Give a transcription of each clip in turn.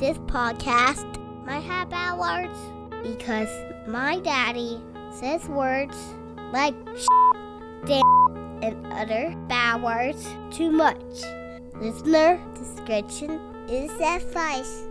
this podcast might have bad words because my daddy says words like damn and other bad words too much. Listener discretion is advice.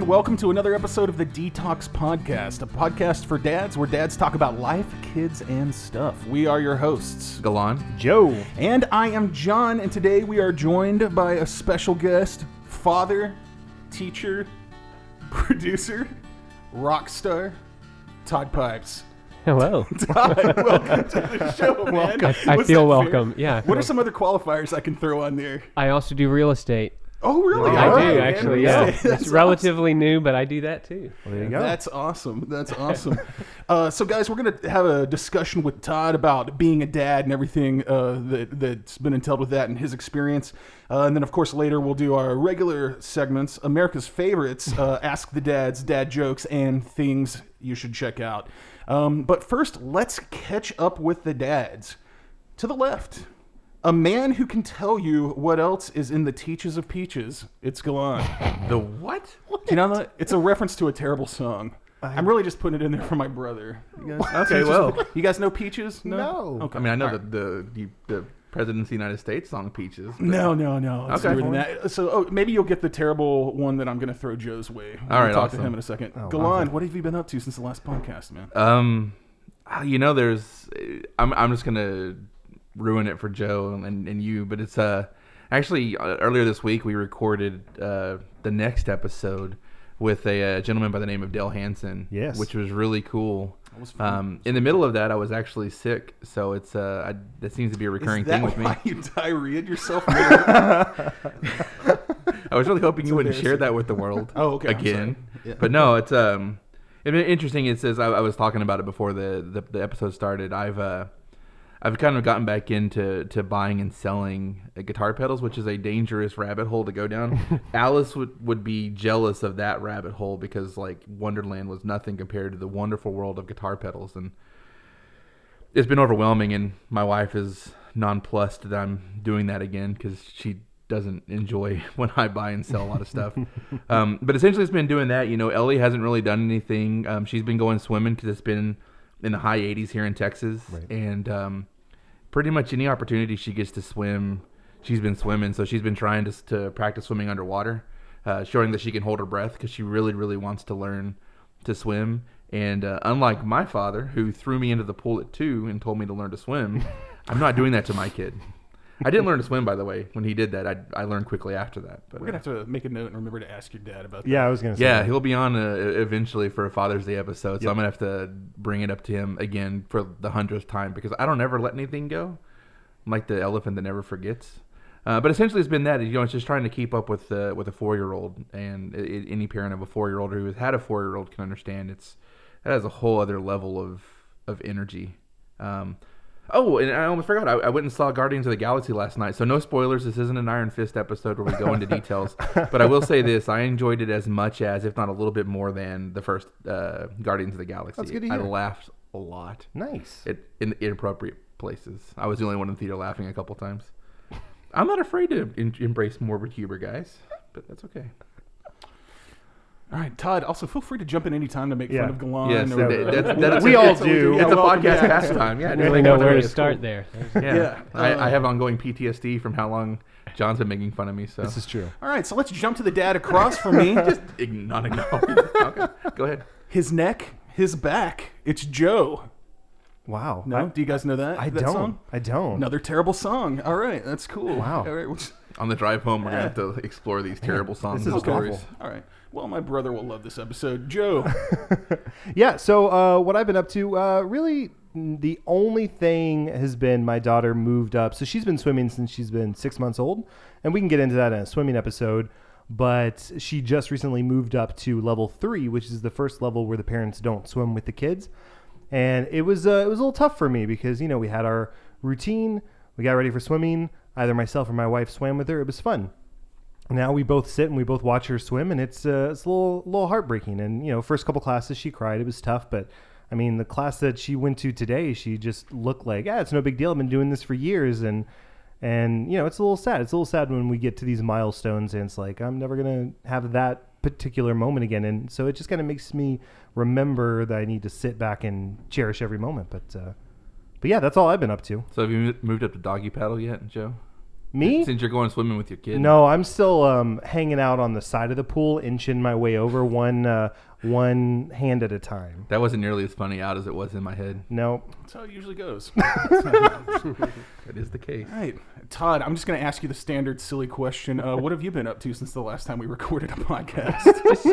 And welcome to another episode of the DTALKS Podcast, a podcast for dads where dads talk about life, kids, and stuff. We are your hosts, Galan. Joe. and I am John, and today we are joined by a special guest, father, teacher, producer, rock star, Todd Pipes. Hello. Todd, welcome to the show, man. I, I Was feel that fair? welcome. Yeah. I What are some other qualifiers I can throw on there? I also do real estate. Oh, really? I do right, man. actually. Yeah. That's It's relatively new, but I do that too. There you go. That's awesome. That's awesome. uh, so, guys, we're gonna have a discussion with Todd about being a dad and everything uh, that that's been entailed with that and his experience. Uh, and then, of course, later we'll do our regular segments, America's favorites, uh, Ask the Dads, Dad jokes, and things you should check out. Um, but first, let's catch up with the dads. To the left, a man who can tell you what else is in the Teaches of Peaches. It's Galan. The what? Do you know that? It's a reference to a terrible song. I'm really just putting it in there for my brother. You guys, Okay, Peaches- well. you guys know Peaches? No. Okay. I mean, I know All right. the, the the the President of the United States song "Peaches." but- No, no, no. It's Okay. newer than that. So, oh, maybe you'll get the terrible one that I'm going to throw Joe's way. We'll All right, talk to him in a second. Oh, Galan, what have you been up to since the last podcast, man? Um, ah, you know, there's. I'm I'm just gonna ruin it for Joe and, and you, but it's uh actually uh, earlier this week we recorded uh the next episode with a uh, gentleman by the name of Dale Hansen. Yes. which was really cool. was. Um, in the middle of that, I was actually sick, so it's uh, I, that seems to be a recurring Is that thing with me. you diarrheaed yourself? I was really hoping you wouldn't share that with the world. Oh, okay, Again. Yeah. but no, it's um, it's interesting. It says I, I was talking about it before the, the the episode started. I've uh, I've kind of gotten back into to buying and selling uh, guitar pedals, which is a dangerous rabbit hole to go down. Alice would would be jealous of that rabbit hole because like Wonderland was nothing compared to the wonderful world of guitar pedals, and it's been overwhelming. And my wife is nonplussed that I'm doing that again because she doesn't enjoy when I buy and sell a lot of stuff. um, but essentially, it's been doing that. You know, Ellie hasn't really done anything. Um, she's been going swimming because it's been in the high 80s here in Texas, and um, pretty much any opportunity she gets to swim, she's been swimming. So she's been trying to to practice swimming underwater, uh, showing that she can hold her breath because she really, really wants to learn to swim. And uh, unlike my father, who threw me into the pool at two and told me to learn to swim, I'm not doing that to my kid. I didn't learn to swim, by the way. When he did that, I, I learned quickly after that. But We're going to have to make a note and remember to ask your dad about that. Yeah, I was gonna say. yeah, that. he'll be on uh, eventually for a Father's Day episode, so I'm gonna have to bring it up to him again for the hundredth time because I don't ever let anything go. I'm like the elephant that never forgets. Uh, but essentially, it's been that you know, it's just trying to keep up with uh, with a four year old, and i i any parent of a four year old who has had a four year old can understand it's that has a whole other level of of energy. Um, oh, and I almost forgot. I, I went and saw Guardians of the Galaxy last night. So no spoilers. This isn't an Iron Fist episode where we go into details. But I will say this: I enjoyed it as much as, if not a little bit more than, the first uh, Guardians of the Galaxy. That's good to hear. I laughed a lot Nice. it, in inappropriate places. I was the only one in the theater laughing a couple times. I'm not afraid to in- embrace morbid humor, guys, but that's okay. All right, Todd. Also, feel free to jump in any time to make Yeah. fun of Galan. Yes, or, that- uh, that's- that's- We it's- all it's- do. It's Yeah, a welcome podcast back. pastime. Yeah, I I didn't really know about where to It's start cool. there. Yeah, Yeah, I, I have ongoing PTSD from how long John's been making fun of me. So This is true. All right, so let's jump to the dad across from me. just ign- not acknowledged. okay, go ahead. his neck, his back. It's Joe. Wow. No, I, do you guys know that? I that don't. Song? I don't. Another terrible song. All right, that's cool. Wow. All right, which, On the drive home, we're gonna have to explore these terrible songs this and is stories. awful. all right. Well, my brother will love this episode. Joe. Yeah. So uh, what I've been up to, uh, really, the only thing has been my daughter moved up. So she's been swimming since she's been six months old, and we can get into that in a swimming episode. But she just recently moved up to level three, which is the first level where the parents don't swim with the kids. And it was uh, it was a little tough for me because you know we had our routine. We got ready for swimming. Either myself or my wife swam with her. It was fun. Now we both sit and we both watch her swim, and it's uh, it's a little little heartbreaking. And you know, first couple classes she cried. It was tough, but I mean, the class that she went to today, she just looked like, ah, it's no big deal. I've been doing this for years, and and you know, it's a little sad. It's a little sad when we get to these milestones, and it's like I'm never gonna have that particular moment again. And so it just kind of makes me remember that I need to sit back and cherish every moment. But uh, but yeah, that's all I've been up to. So have you moved up to doggy paddle yet, Joe? Me? Since you're going swimming with your kid. No, I'm still um, hanging out on the side of the pool, inching my way over one uh, one hand at a time. That wasn't nearly as funny out as it was in my head. No, That's how it usually goes. That is the case. All right, Todd. I'm just going to ask you the standard silly question. Uh, what have you been up to since the last time we recorded a podcast? just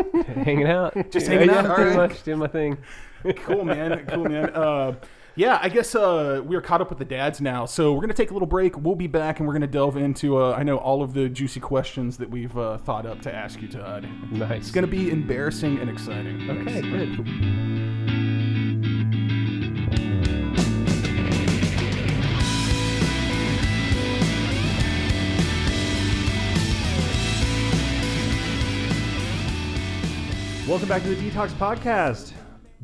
hanging out. Just hanging yeah, out, all Pretty right. much doing my thing. cool, man. Cool, man. Uh, yeah, I guess uh, we are caught up with the dads now, so we're gonna take a little break. We'll be back, and we're gonna delve into uh, I know all of the juicy questions that we've uh, thought up to ask you, Todd. Nice. It's gonna be embarrassing and exciting. Okay, good. Welcome back to the DTALKS Podcast.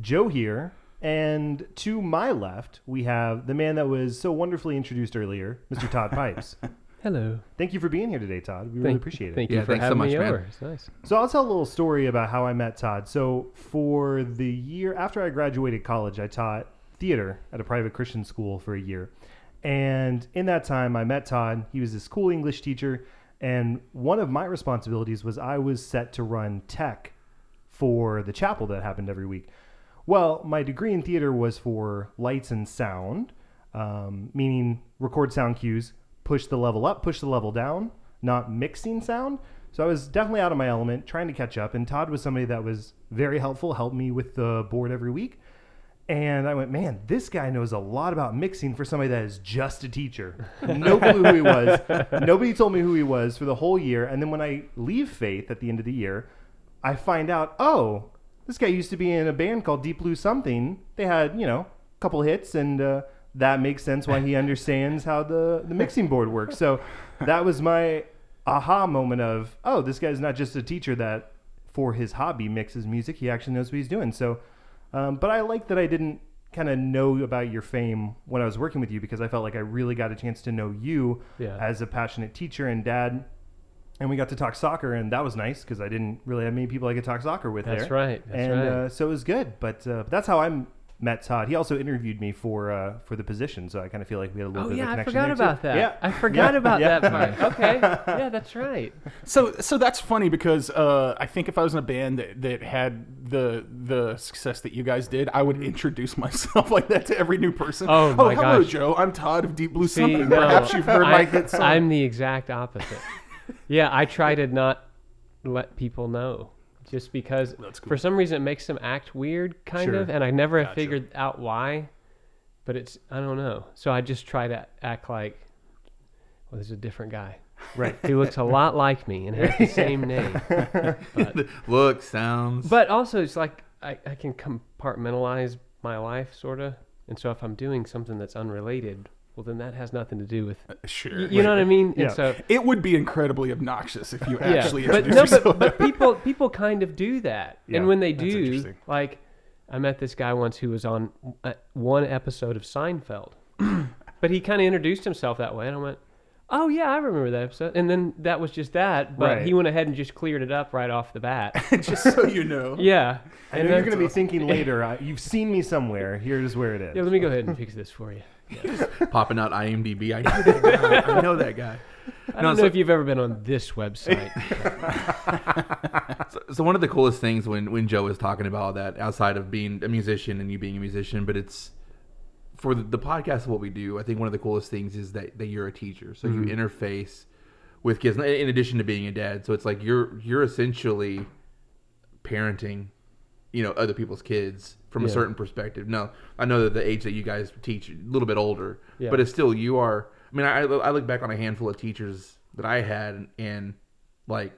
Joe here, and to my left we have the man that was so wonderfully introduced earlier, Mr. Todd Pipes. Hello. Thank you for being here today, Todd. We really appreciate it. Thank Yeah, you for thanks so having much, me man. over. It's nice. So I'll tell a little story about how I met Todd. So for the year after I graduated college, I taught theater at a private Christian school for a year. And in that time, I met Todd. He was this cool English teacher. And one of my responsibilities was I was set to run tech for the chapel that happened every week. Well, my degree in theater was for lights and sound, um, meaning record sound cues, push the level up, push the level down, not mixing sound. So I was definitely out of my element, trying to catch up. And Todd was somebody that was very helpful, helped me with the board every week. And I went, man, this guy knows a lot about mixing for somebody that is just a teacher. No clue who he was. Nobody told me who he was for the whole year. And then when I leave Faith at the end of the year, I find out, oh, this guy used to be in a band called Deep Blue Something. They had, you know, a couple hits, and uh, that makes sense why he understands how the, the mixing board works. So that was my aha moment of, oh, this guy's not just a teacher that for his hobby mixes music. He actually knows what he's doing. So, um, but I like that I didn't kind of know about your fame when I was working with you because I felt like I really got a chance to know you Yeah. as a passionate teacher and dad. And we got to talk soccer, and that was nice because I didn't really have many people I could talk soccer with That's there. right, that's and right. Uh, so it was good. But uh, that's how I met Todd. He also interviewed me for uh, for the position, so I kind of feel like we had a little Oh bit of yeah, a I connection forgot there, too. about that. Yeah, I forgot Yeah. about Yeah. that part. Okay. Yeah, that's right. So, so that's funny because uh, I think if I was in a band that, that had the the success that you guys did, I would introduce myself like that to every new person. Oh, my hello, gosh. Joe. I'm Todd of Deep Blue See, Something. no, Perhaps you've heard my I, hit song. I'm the exact opposite. Yeah, I try to not let people know just because cool. for some reason it makes them act weird kind Sure. of and I never have figured out why. But it's I don't know. So I just try to act like well there's a different guy. Right. Who looks a lot like me and has the same name. But, Look, sounds. but also it's like I, I can compartmentalize my life sort of. And so if I'm doing something that's unrelated, well then that has nothing to do with sure. you, you know what I mean? Yeah. And so It would be incredibly obnoxious if you actually but no, but, but people people kind of do that, Yeah, and when they do, like I met this guy once who was on uh, one episode of Seinfeld, but he kind of introduced himself that way, and I went, "Oh yeah, I remember that episode," and then that was just that, but Right. he went ahead and just cleared it up right off the bat. just so you know. yeah, I and know you're going to be thinking later. Uh, you've seen me somewhere. Here's where it is. Yeah, let me go ahead and fix this for you. popping out IMDb. I know that guy. I know that guy. I No, don't so- know if you've ever been on this website. So, so one of the coolest things when when Joe was talking about that, outside of being a musician and you being a musician, but it's for the, the podcast of what we do. I think one of the coolest things is that that you're a teacher, so you mm-hmm. interface with kids in addition to being a dad. So it's like you're you're essentially parenting, you know, other people's kids from a certain perspective. No, I know that the age that you guys teach a little bit older, Yeah. but it's still you are. I mean, I I look back on a handful of teachers that I had, and like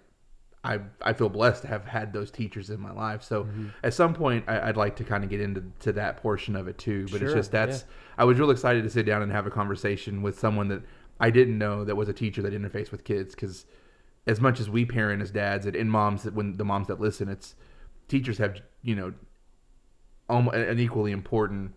I I feel blessed to have had those teachers in my life. So Mm-hmm. at some point, I, I'd like to kind of get into to that portion of it too. But it's just that's I was really excited to sit down and have a conversation with someone that I didn't know that was a teacher that interfaced with kids because as much as we parent as dads and, and moms that when the moms that listen, it's teachers have you know almost an equally important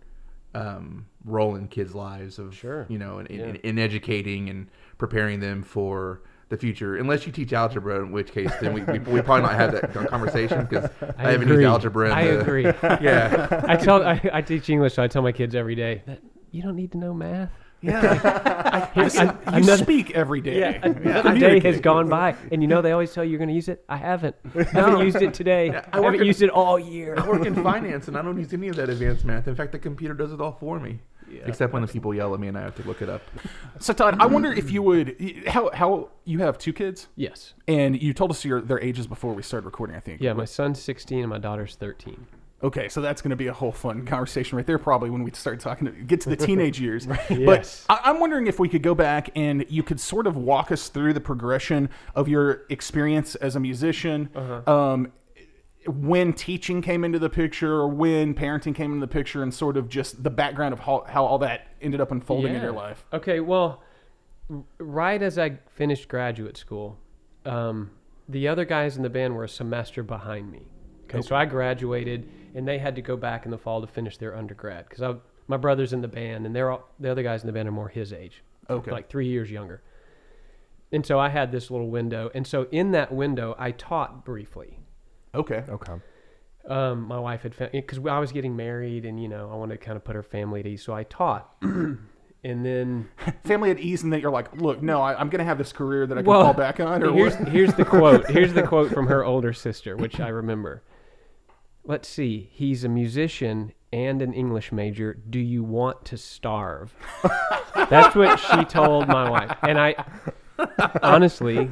um, role in kids' lives of Sure. you know in, in, in educating and preparing them for the future. Unless you teach algebra, in which case then we, we, we probably not have that conversation because I, I haven't agree. used algebra. In I the, agree. Yeah, I tell I, I teach English, so I tell my kids every day that you don't need to know math. yeah. Here's- You I- another- speak every day. Yeah, a, a day has gone by, and you know they always tell you you're going to use it. I haven't. I haven't used it today. I I haven't in- used it all year. I work in finance and I don't use any of that advanced math. In fact, the computer does it all for me. Except when the people yell at me and I have to look it up. So Todd, I wonder if you would how how you have two kids Yes. and you told us your their ages before we started recording. I think. Yeah, my son's 16 and my daughter's 13. Okay, so that's going to be a whole fun conversation right there, probably when we start talking to get to the teenage years. Yes. But I, I'm wondering if we could go back and you could sort of walk us through the progression of your experience as a musician, Uh-huh. um, when teaching came into the picture, or when parenting came into the picture, and sort of just the background of how, how all that ended up unfolding in your life. Okay, well, right as I finished graduate school, um, the other guys in the band were a semester behind me. Okay, so I graduated, and they had to go back in the fall to finish their undergrad because my brother's in the band, and they're all, the other guys in the band are more his age, Okay. like three years younger. And so I had this little window, and so in that window, I taught briefly. Okay. Okay. Um, my wife had found because I was getting married, and you know I wanted to kind of put her family at ease, so I taught. and then Family at ease, and that you're like, look, no, I, I'm going to have this career that I can Well, fall back on, or here's what? here's the quote. Here's the quote from her older sister, which I remember. Let's see. He's a musician and an English major. Do you want to starve? That's what she told my wife, and I honestly.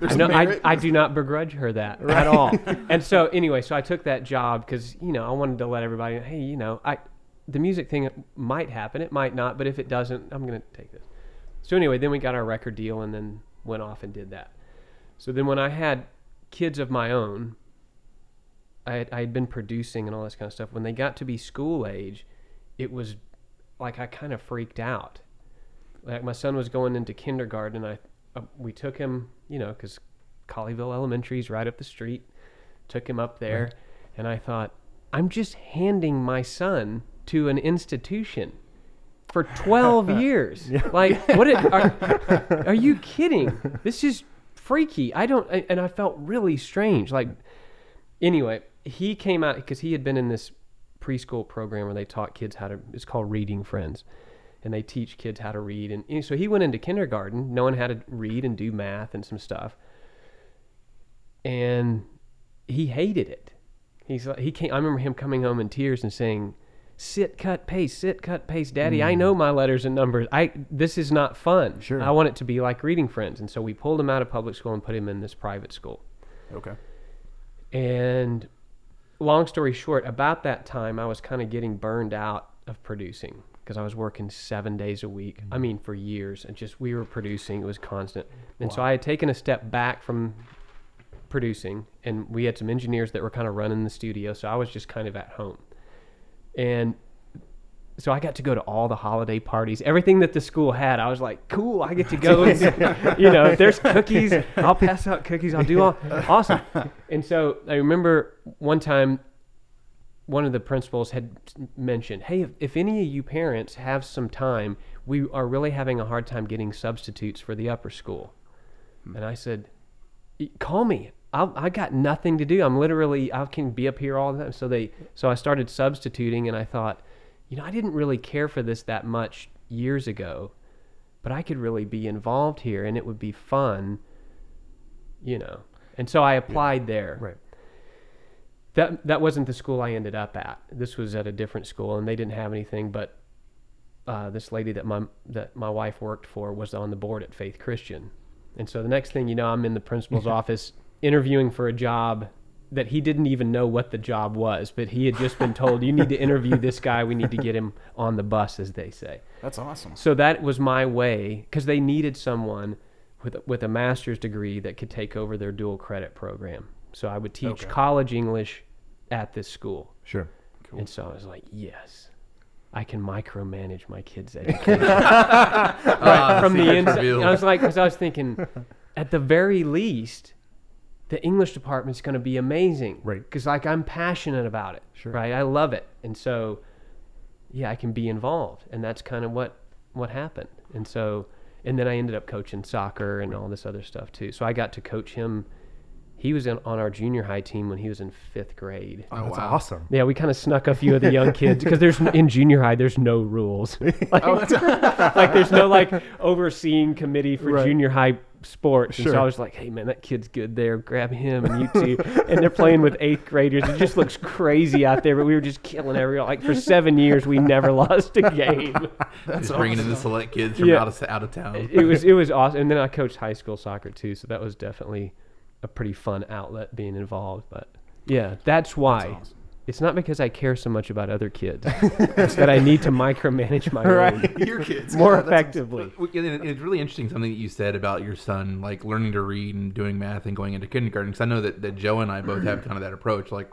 I, know, I. I do not begrudge her that at all. And so anyway, so I took that job because you know I wanted to let everybody know, hey, you know, I the music thing might happen, it might not, but if it doesn't, I'm gonna take this. So anyway, then we got our record deal and then went off and did that. So then when I had kids of my own, I had, I had been producing and all this kind of stuff. When they got to be school age, it was like I kind of freaked out. Like my son was going into kindergarten, I uh, we took him, you know, because Colleyville Elementary is right up the street. Took him up there, and I thought, I'm just handing my son to an institution for 12 years. Like, what? It, are, are you kidding? This is freaky. I don't, I- and I felt really strange. Like, anyway, he came out because he had been in this preschool program where they taught kids how to. It's called Reading Friends, and they teach kids how to read. And, and so he went into kindergarten knowing how to read and do math and some stuff, and he hated it. He's like, he came. I remember him coming home in tears and saying, "Sit, cut, paste. Sit, cut, paste, Daddy. I mm. know my letters and numbers. I this is not fun. Sure. I want it to be like Reading Friends." And so we pulled him out of public school and put him in this private school. Okay. And long story short, about that time, I was kind of getting burned out of producing because I was working seven days a week. I mm-hmm. mean, for years, and just we were producing; it was constant. And so I had taken a step back from producing, and we had some engineers that were kind of running the studio, so I was just kind of at home. And so I got to go to all the holiday parties, everything that the school had. I was like, cool, I get to go. and, you know, if there's cookies, I'll pass out cookies. I'll do all awesome. And so I remember one time, one of the principals had mentioned, hey, if, if any of you parents have some time, we are really having a hard time getting substitutes for the upper school. Hmm. And I said, call me. I'll, I got nothing to do. I'm literally I can be up here all the time. So they so I started substituting, and I thought, you know, I didn't really care for this that much years ago, but I could really be involved here, and it would be fun, you know. And so I applied there. Right. That that wasn't the school I ended up at. This was at a different school, and they didn't have anything. But uh, this lady that my that my wife worked for was on the board at Faith Christian, and so the next thing you know, I'm in the principal's office interviewing for a job that he didn't even know what the job was, but he had just been told, "You need to interview this guy. We need to get him on the bus," as they say. That's awesome. So that was my way because they needed someone with a, with a master's degree that could take over their dual credit program. So I would teach Okay. college English at this school. Sure. And so I was like, yes, I can micromanage my kids' education Ah, from the inside. I was like, because I was thinking, at the very least, the English department's going to be amazing, Right. Because like I'm passionate about it, Sure. right? I love it, and so yeah, I can be involved, and that's kind of what what happened. And so, and then I ended up coaching soccer and all this other stuff too. So I got to coach him. He was in, on our junior high team when he was in fifth grade. Oh, That's wow. awesome. Yeah, we kind of snuck a few of the young kids because there's in junior high there's no rules. Oh, like, Oh, like there's no like overseeing committee for Right. junior high sports. And so I was like, hey man, that kid's good there. Grab him and you two. and they're playing with eighth graders. It just looks crazy out there. But we were just killing everyone. Like for seven years, we never lost a game. Just bringing in the select kids from Yeah. out of out of town. it was it was awesome. And then I coached high school soccer too, so that was definitely a pretty fun outlet being involved. But yeah, that's why. awesome. It's not because I care so much about other kids. it's that I need to micromanage my own your kids more Yeah, effectively. Well, yeah, and It's really interesting something that you said about your son, like learning to read and doing math and going into kindergarten. Because I know that, that Joe and I both have kind of that approach. Like,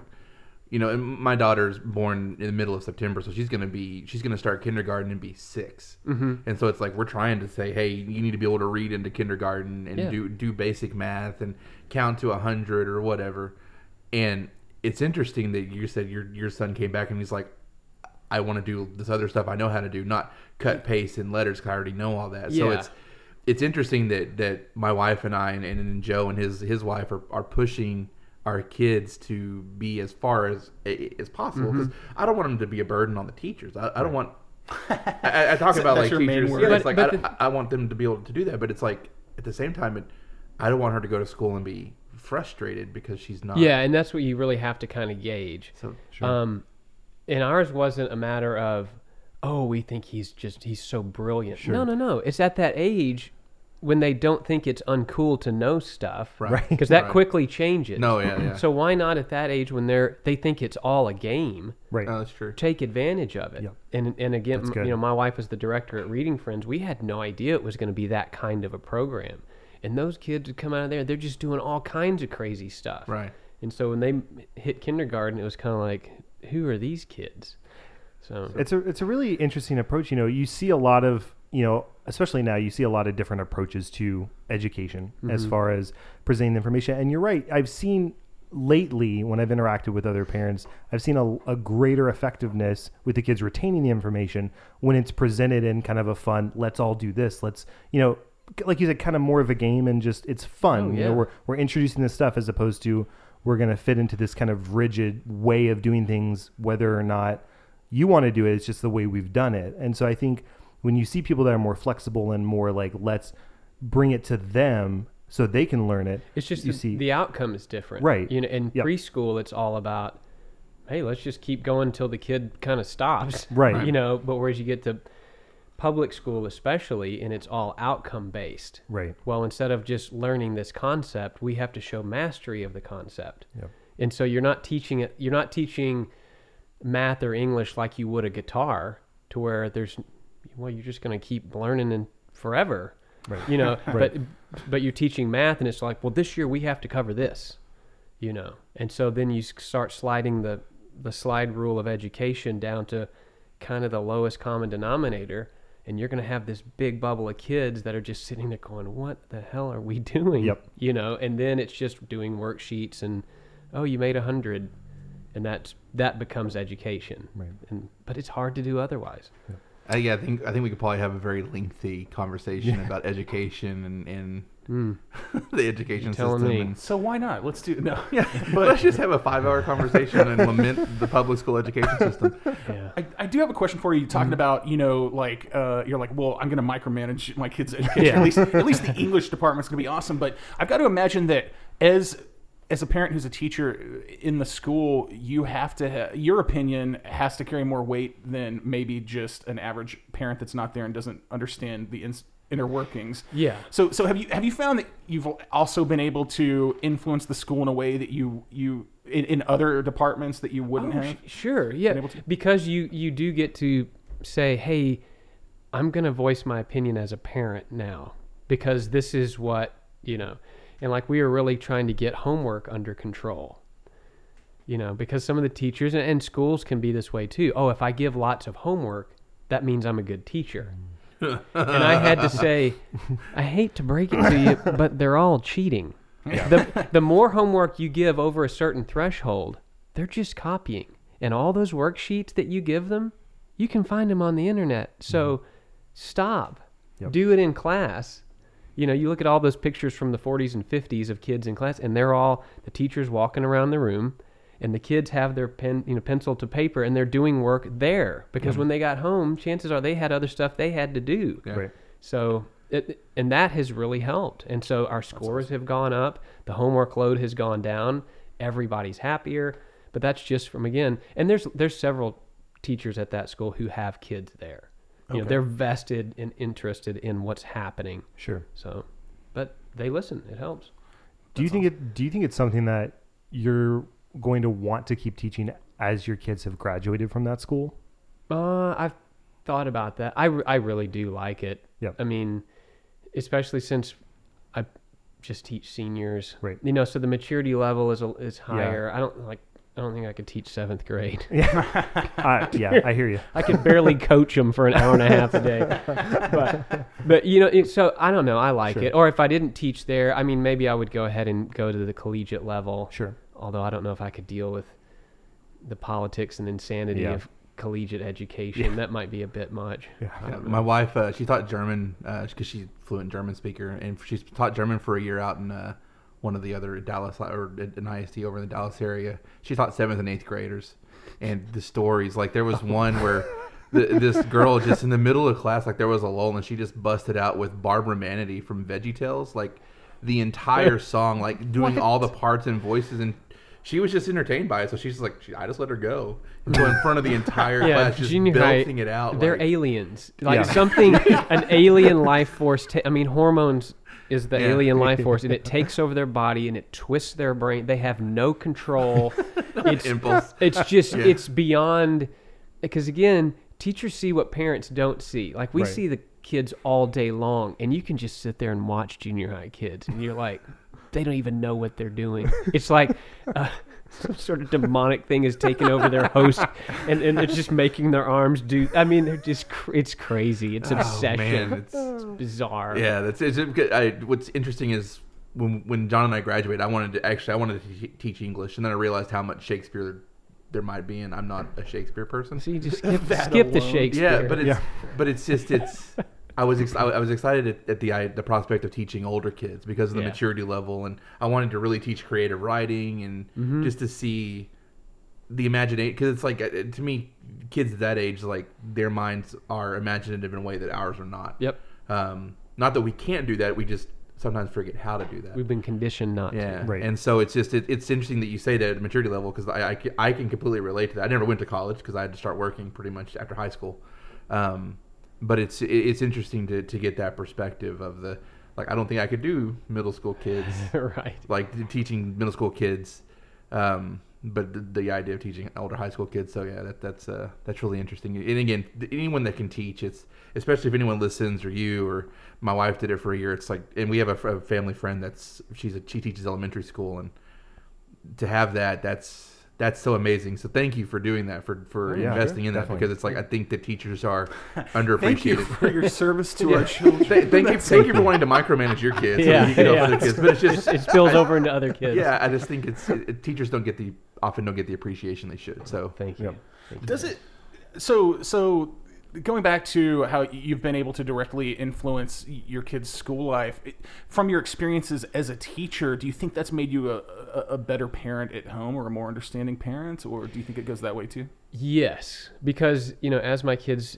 you know, and my daughter's born in the middle of September, so she's gonna be she's gonna start kindergarten and be 6 mm-hmm. And so it's like we're trying to say, hey, you need to be able to read into kindergarten and Yeah. do do basic math and count to a hundred or whatever. And it's interesting that you said your your son came back and he's like, I want to do this other stuff I know how to do, not cut, paste, and letters. 'cause I already know all that. So it's it's interesting that that my wife and I and, and Joe and his his wife are, are pushing our kids to be as far as as possible because I don't want them to be a burden on the teachers. I, I don't want. I, I talk about like teachers. Yeah, But- it's like I, the- I want them to be able to do that, but it's like at the same time, it, I don't want her to go to school and be frustrated because she's not. Yeah, and that's what you really have to kind of gauge. So Um, and ours wasn't a matter of, oh, we think he's just he's so brilliant. No, no, no. It's at that age when they don't think it's uncool to know stuff, Right. Because that Right. quickly changes. No, yeah, yeah. So why not at that age when they're they think it's all a game? Right. Oh, that's true. take advantage of it. Yep. And and again, m- you know, my wife was the director at Reading Friends. We had no idea it was going to be that kind of a program. And those kids would come out of there, they're just doing all kinds of crazy stuff. Right. And so when they hit kindergarten, it was kind of like, who are these kids? So it's a it's a really interesting approach. You know, you see a lot of you know, especially now, you see a lot of different approaches to education as mm-hmm. far as presenting information. And you're right. I've seen lately when I've interacted with other parents, I've seen a, a greater effectiveness with the kids retaining the information when it's presented in kind of a fun. Let's all do this. Let's you know. Like you said, kind of more of a game and just it's fun. Oh, You yeah. know, we're we're introducing this stuff as opposed to we're going to fit into this kind of rigid way of doing things, whether or not you want to do it. It's just the way we've done it. And so I think when you see people that are more flexible and more like, let's bring it to them so they can learn it. it's just you the, see the outcome is different. Right. You know, in Yep. preschool, it's all about, hey, let's just keep going until the kid kind of stops. Right. You know, but whereas you get to public school, especially, and it's all outcome based. right. Well, instead of just learning this concept, we have to show mastery of the concept. Yep. And so you're not teaching it. You're not teaching math or English like you would a guitar, to where there's, well, you're just going to keep learning and forever. Right. You know, Right. but but you're teaching math, and it's like, well, this year we have to cover this. You know, and so then you start sliding the the slide rule of education down to kind of the lowest common denominator and you're going to have this big bubble of kids that are just sitting there going what the hell are we doing? Yep. you know and then it's just doing worksheets and oh you made a hundred and that's that becomes education. Right. and but it's hard to do otherwise. Uh, yeah, I think I think we could probably have a very lengthy conversation about education and, and the education telling system. me. And, So why not? Let's do no. yeah, but let's just have a five-hour conversation and lament the public school education system. yeah I, I do have a question for you. Talking about you know like uh, you're like well I'm going to micromanage my kids' education. Yeah. At least at least the English department's going to be awesome. But I've got to imagine that as as a parent who's a teacher in the school, you have to ha- your opinion has to carry more weight than maybe just an average parent that's not there and doesn't understand the ins- inner workings. Yeah. So so have you have you found that you've also been able to influence the school in a way that you you in, in other departments that you wouldn't Oh, have? sh- sure, yeah, able to? because you you do get to say, "Hey, I'm going to voice my opinion as a parent now." because this is what you know and like we are really trying to get homework under control you know because some of the teachers and, and schools can be this way too oh if i give lots of homework that means i'm a good teacher mm. And i had to say i hate to break it to you but they're all cheating. The, the more homework you give over a certain threshold they're just copying. And all those worksheets that you give them you can find them on the internet. So mm-hmm. stop. Yep. do it in class. You know you look at all those pictures from the 40s and 50s of kids in class and they're all the teachers walking around the room and the kids have their pen you know pencil to paper and they're doing work there. Because mm-hmm. when they got home chances are they had other stuff they had to do. Yeah. Right. so it, and that has really helped. And so our scores have gone up. The homework load has gone down. Everybody's happier. But that's just from again and there's there's several teachers at that school who have kids there. You know they're vested and interested in what's happening. Sure. so but they listen. It helps. Do you think it? Do you think it's something that you're going to want to keep teaching as your kids have graduated from that school? Uh, I've thought about that. I, I really do like it. Yep. I mean, especially since I just teach seniors. Right. You know, so the maturity level is is higher. Yeah. I don't like. I don't think I could teach seventh grade. Uh, yeah, I hear you. I could barely coach them for an hour and a half a day. But, but you know, it, so I don't know. I like Sure. it. Or if I didn't teach there, I mean, maybe I would go ahead and go to the collegiate level. Sure. Although I don't know if I could deal with the politics and insanity Yeah. of collegiate education. That might be a bit much. Yeah. I Yeah, don't my wife, uh, she taught German because she's fluent German speaker, and she's taught German for a year out in uh, one of the other Dallas or an ISD over in the Dallas area. She taught seventh and eighth graders, and the stories like there was one where the, this girl just in the middle of class, like there was a lull, and she just busted out with Barbara Manatee from VeggieTales, like the entire song, like doing all the parts and voices and. She was just entertained by it, so she's like, she, I just let her go, and go in front of the entire Yeah, class, just junior high, it out. They're like, aliens. Like Yeah. something, an alien life force. Ta- I mean, hormones is the Yeah. alien life force, and it takes over their body and it twists their brain. They have no control. it's impulse. it's just Yeah. it's beyond. Because again, teachers see what parents don't see. Like we Right. see the kids all day long, and you can just sit there and watch junior high kids, and you're like, they don't even know what they're doing. It's like. Uh, some sort of demonic thing is taking over their host, and, and it's just making their arms do. I mean, they're just cr- it's crazy. It's obsession. Oh, man, it's, it's bizarre. yeah, that's it's, I, what's interesting is when when John and I graduated, I wanted to actually I wanted to te- teach English, and then I realized how much Shakespeare there might be, and I'm not a Shakespeare person. So you just skip, skip the. Shakespeare. Yeah, but it's Yeah. but it's just it's. I was ex- I was excited at, at the I- the prospect of teaching older kids because of the Yeah. maturity level, and I wanted to really teach creative writing and Mm-hmm. just to see the imagination because it's like uh, to me, kids at that age like their minds are imaginative in a way that ours are not. Yep. Um, not that we can't do that, we just sometimes forget how to do that. We've been conditioned not Yeah, to. Right. And so it's just it, it's interesting that you say that at maturity level because I, I, I can completely relate to that. I never went to college because I had to start working pretty much after high school. Um, but it's it's interesting to, to get that perspective of the like I don't think I could do middle school kids right. like teaching middle school kids. Um, but the, the idea of teaching older high school kids, so yeah, that, that's uh, that's really interesting. And again, anyone that can teach, it's especially if anyone listens or you or my wife did it for a year. It's like, and we have a, a family friend that's she's a she teaches elementary school, and to have that, that's that's so amazing. So thank you for doing that for for Oh, yeah, investing sure. in that Definitely. because it's like I think the teachers are Thank you underappreciated. for your service to Yeah. our children. Th- thank you, thank you for wanting to micromanage your kids. so Yeah, you can yeah. other kids. But it's just It spills over into other kids. yeah, I just think it's it, teachers don't get the often don't get the appreciation they should. So Thank you. Yep. Thank you. Does it? So so going back to how you've been able to directly influence your kids' school life from your experiences as a teacher, do you think that's made you a, a, a better parent at home or a more understanding parent, or do you think it goes that way too? Yes, because you know, as my kids,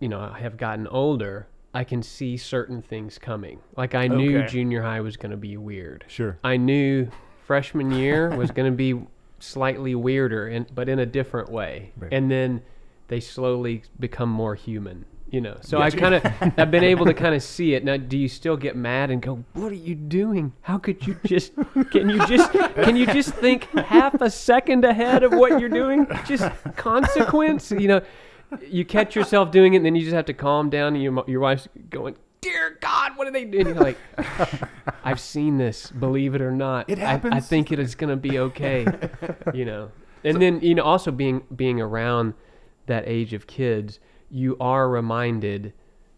you know, have gotten older, I can see certain things coming. Like I knew Okay. junior high was going to be weird. Sure. I knew freshman year was going to be slightly weirder, and but in a different way. Right. And then they slowly become more human. You know, so I kind of I've been able to kind of see it. Now, do you still get mad and go, "What are you doing? How could you just? Can you just? Can you just think half a second ahead of what you're doing? Just consequence. You know, you catch yourself doing it, and then you just have to calm down. And your your wife's going, dear God, what are they doing? You're like, I've seen this. Believe it or not, It I- I, think it is gonna be okay. you know, and then you know, also being being around that age of kids, you are reminded.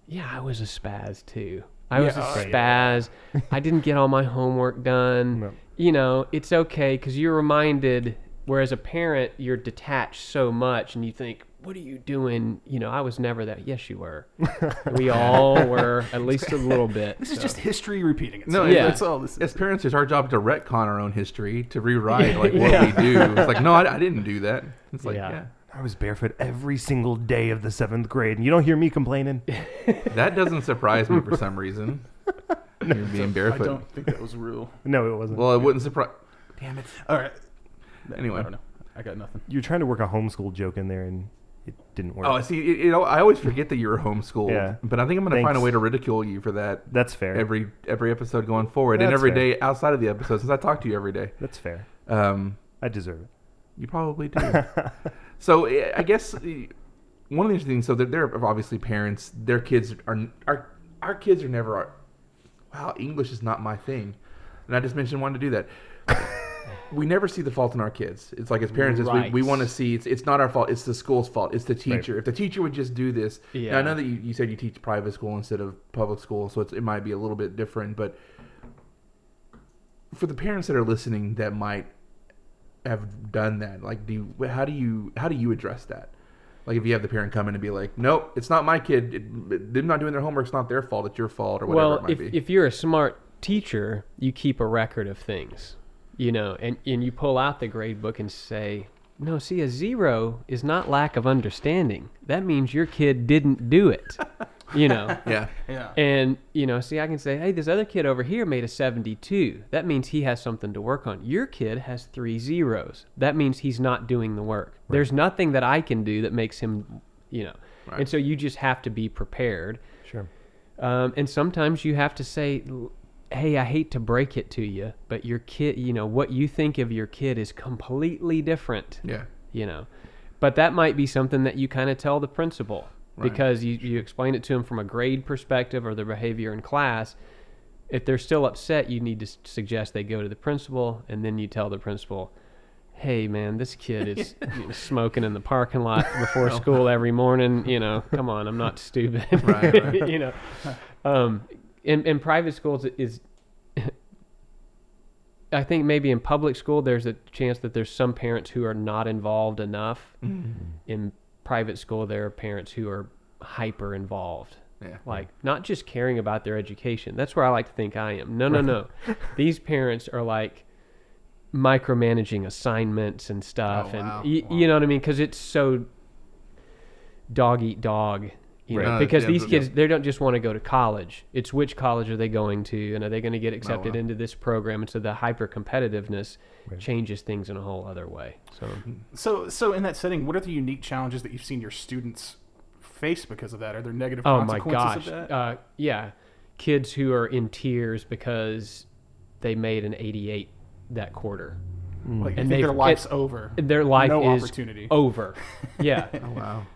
Yeah, I was a spaz too. I was a Yeah. Oh, spaz. I didn't get all my homework done. No. You know, it's okay because you're reminded. Whereas a parent, you're detached so much, and you think, "What are you doing?" You know, I was never that. Yes, you were. we all were, at least a little bit. This is just history repeating itself. No, Yeah. that's all this. As parents, it's our job to retcon our own history, to rewrite like what we do. It's like, no, I, I didn't do that. It's like, Yeah. Yeah. I was barefoot every single day of the seventh grade, and you don't hear me complaining. That doesn't surprise me for some reason. You're being barefoot. I barefoot. don't think that was real. No, it wasn't. Well, it wouldn't surprise. Damn it. All right. Anyway. I don't know. I got nothing. You're trying to work a homeschool joke in there, and it didn't work. Oh, I see. It, you know, I always forget that you were homeschooled. Yeah. But I think I'm going to find a Thanks. way to ridicule you for that That's fair. every every episode going forward, and That's every fair. day outside of the episode, since I talk to you every day. That's fair. Um, I deserve it. You probably do. so eh, I guess eh, one of the interesting things. So there, there are obviously parents. Their kids are our our kids are never. Our, wow, English is not my thing, and I just mentioned wanting to do that. we never see the fault in our kids. It's like as parents, is we, we want to see it's it's not our fault. It's the school's fault. It's the teacher. If the teacher would just do this. Now, I know that you, you said you teach private school instead of public school, so it's, it might be a little bit different, but. For the parents that are listening, that might have done that? Like do you how do you how do you address that? Like if you have the parent come in and be like nope it's not my kid. It, them not doing their homework. It's not their fault. It's your fault or whatever well, it if, be. if you're a smart teacher, you keep a record of things, you know, and, and you pull out the grade book and say, no, see, a zero is not lack of understanding. That means your kid didn't do it, you know. yeah Yeah. And, you know, see, I can say, hey, this other kid over here made a 72. That means he has something to work on. Your kid has three zeros. That means he's not doing the work. There's nothing that I can do that makes him, you know. Right. And so you just have to be prepared. Sure. Um, and sometimes you have to say, hey, I hate to break it to you, but your kid, you know, what you think of your kid is completely different yeah you know but that might be something that you kind of tell the principal Right. because you, you explain it to them from a grade perspective or their behavior in class if they're still upset you need to suggest they go to the principal and then you tell the principal hey man this kid is you know, smoking in the parking lot before school every morning you know come on i'm not stupid Right, right. you know um, in, in private schools is I think maybe in public school there's a chance that there's some parents who are not involved enough. Mm-hmm. In private school there are parents who are hyper involved. yeah Like not just caring about their education. That's where I like to think I am. No, no, no. These parents are like micromanaging assignments and stuff Oh, and wow. y- Wow. you know what I mean cuz it's so dog eat dog. You Right. know, Uh, because yeah, these yeah. kids they don't just want to go to college. It's which college are they going to and are they going to get accepted wow. into this program and so the hyper competitiveness Right. changes things in a whole other way. So So, so in that setting, what are the unique challenges that you've seen your students face because of that? Are there negative Oh my consequences gosh. of that? Uh, yeah. Kids who are in tears because they made an 88 that quarter. like, and think their life's it- over. Their life No is opportunity. over. Yeah. oh wow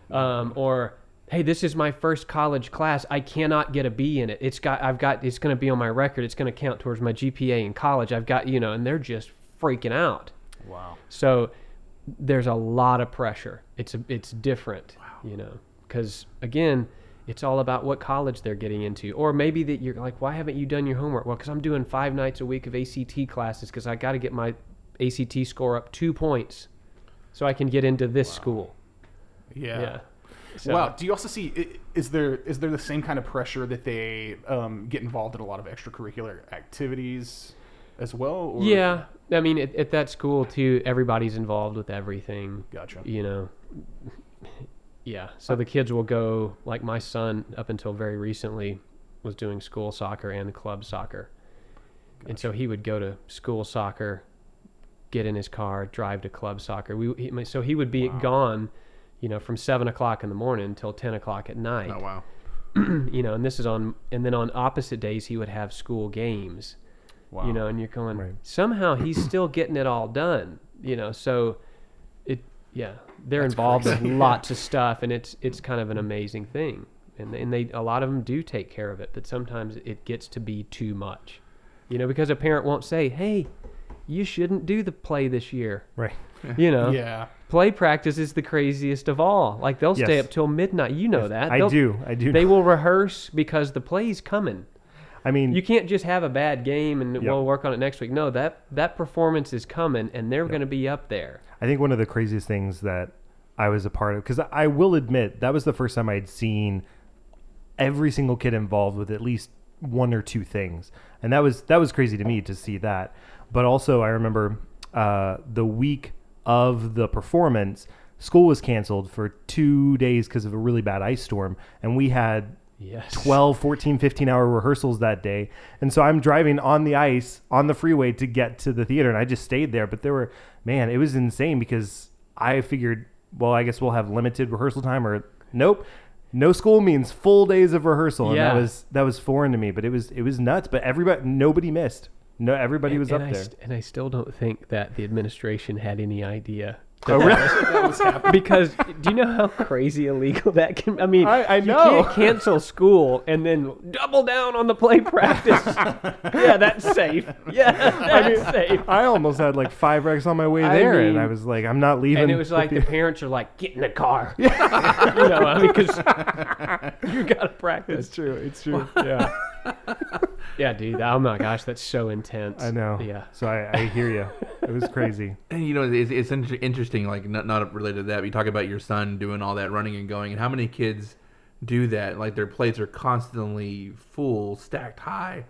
um, or hey, this is my first college class. I cannot get a B in it. It's got I've got it's going to be on my record. It's going to count towards my GPA in college. I've got, you know, and they're just freaking out. Wow. So there's a lot of pressure. It's a, it's different, wow. you know, because again, it's all about what college they're getting into, or maybe that you're like, why haven't you done your homework? Well, because I'm doing five nights a week of ACT classes because I got to get my ACT score up two points, so I can get into this school. Yeah. Yeah. So- Wow. Do you also see? Is there is there the same kind of pressure that they um, get involved in a lot of extracurricular activities as well? Or? Yeah, I mean, at, at that school too, everybody's involved with everything. Gotcha. You know. Yeah, so the kids will go. Like my son, up until very recently, was doing school soccer and club soccer, and so he would go to school soccer, get in his car, drive to club soccer. We he, so he would be Wow. gone, you know, from seven o'clock in the morning until ten o'clock at night oh wow you know, and this is on, and then on opposite days he would have school games, Wow. you know, and you're going, Right. somehow he's still getting it all done, you know, so it, yeah, they're That's involved crazy. with lots of stuff, and it's it's kind of an amazing thing, and and they a lot of them do take care of it, but sometimes it gets to be too much, you know, because a parent won't say, "Hey, you shouldn't do the play this year," Right. you know. Yeah. Play practice is the craziest of all. Like they'll stay Yes. up till midnight. You know that. I They'll- do. I do. They know. will rehearse because the play's coming. I mean, You can't just have a bad game and Yep. we'll work on it next week. No, that that performance is coming, and they're going to be up there. I think one of the craziest things that I was a part of, because I will admit that was the first time I'd seen every single kid involved with at least one or two things, and that was that was crazy to me to see that. But also, I remember uh, the week of the performance, school was canceled for two days because of a really bad ice storm, and we had Yes. 12 14 15 hour rehearsals that day. And so i'm driving on the ice on the freeway to get to the theater and i just stayed there. But there were man it was insane because i figured well i guess we'll have limited rehearsal time or nope no school means full days of rehearsal. And that was that was foreign to me but it was it was nuts. But everybody nobody missed no everybody And- was and up I there and I still don't think that the administration had any idea. Oh really because do you know how crazy illegal that can? I mean, I- I you know. can't cancel school and then double down on the play practice. yeah, that's safe. Yeah, that's safe. i almost had like five wrecks on my way I there and i was like i'm not leaving And it was like the parents are like, get in the car. you know, I mean, because you got to practice. it's true it's true Yeah. yeah, dude. Oh my gosh, that's so intense. i know Yeah. so i, I hear you it was crazy And you know, it's, it's inter- interesting, like not, not related to that. But you talk about your son doing all that running and going, and how many kids do that? Like their plates are constantly full, stacked high.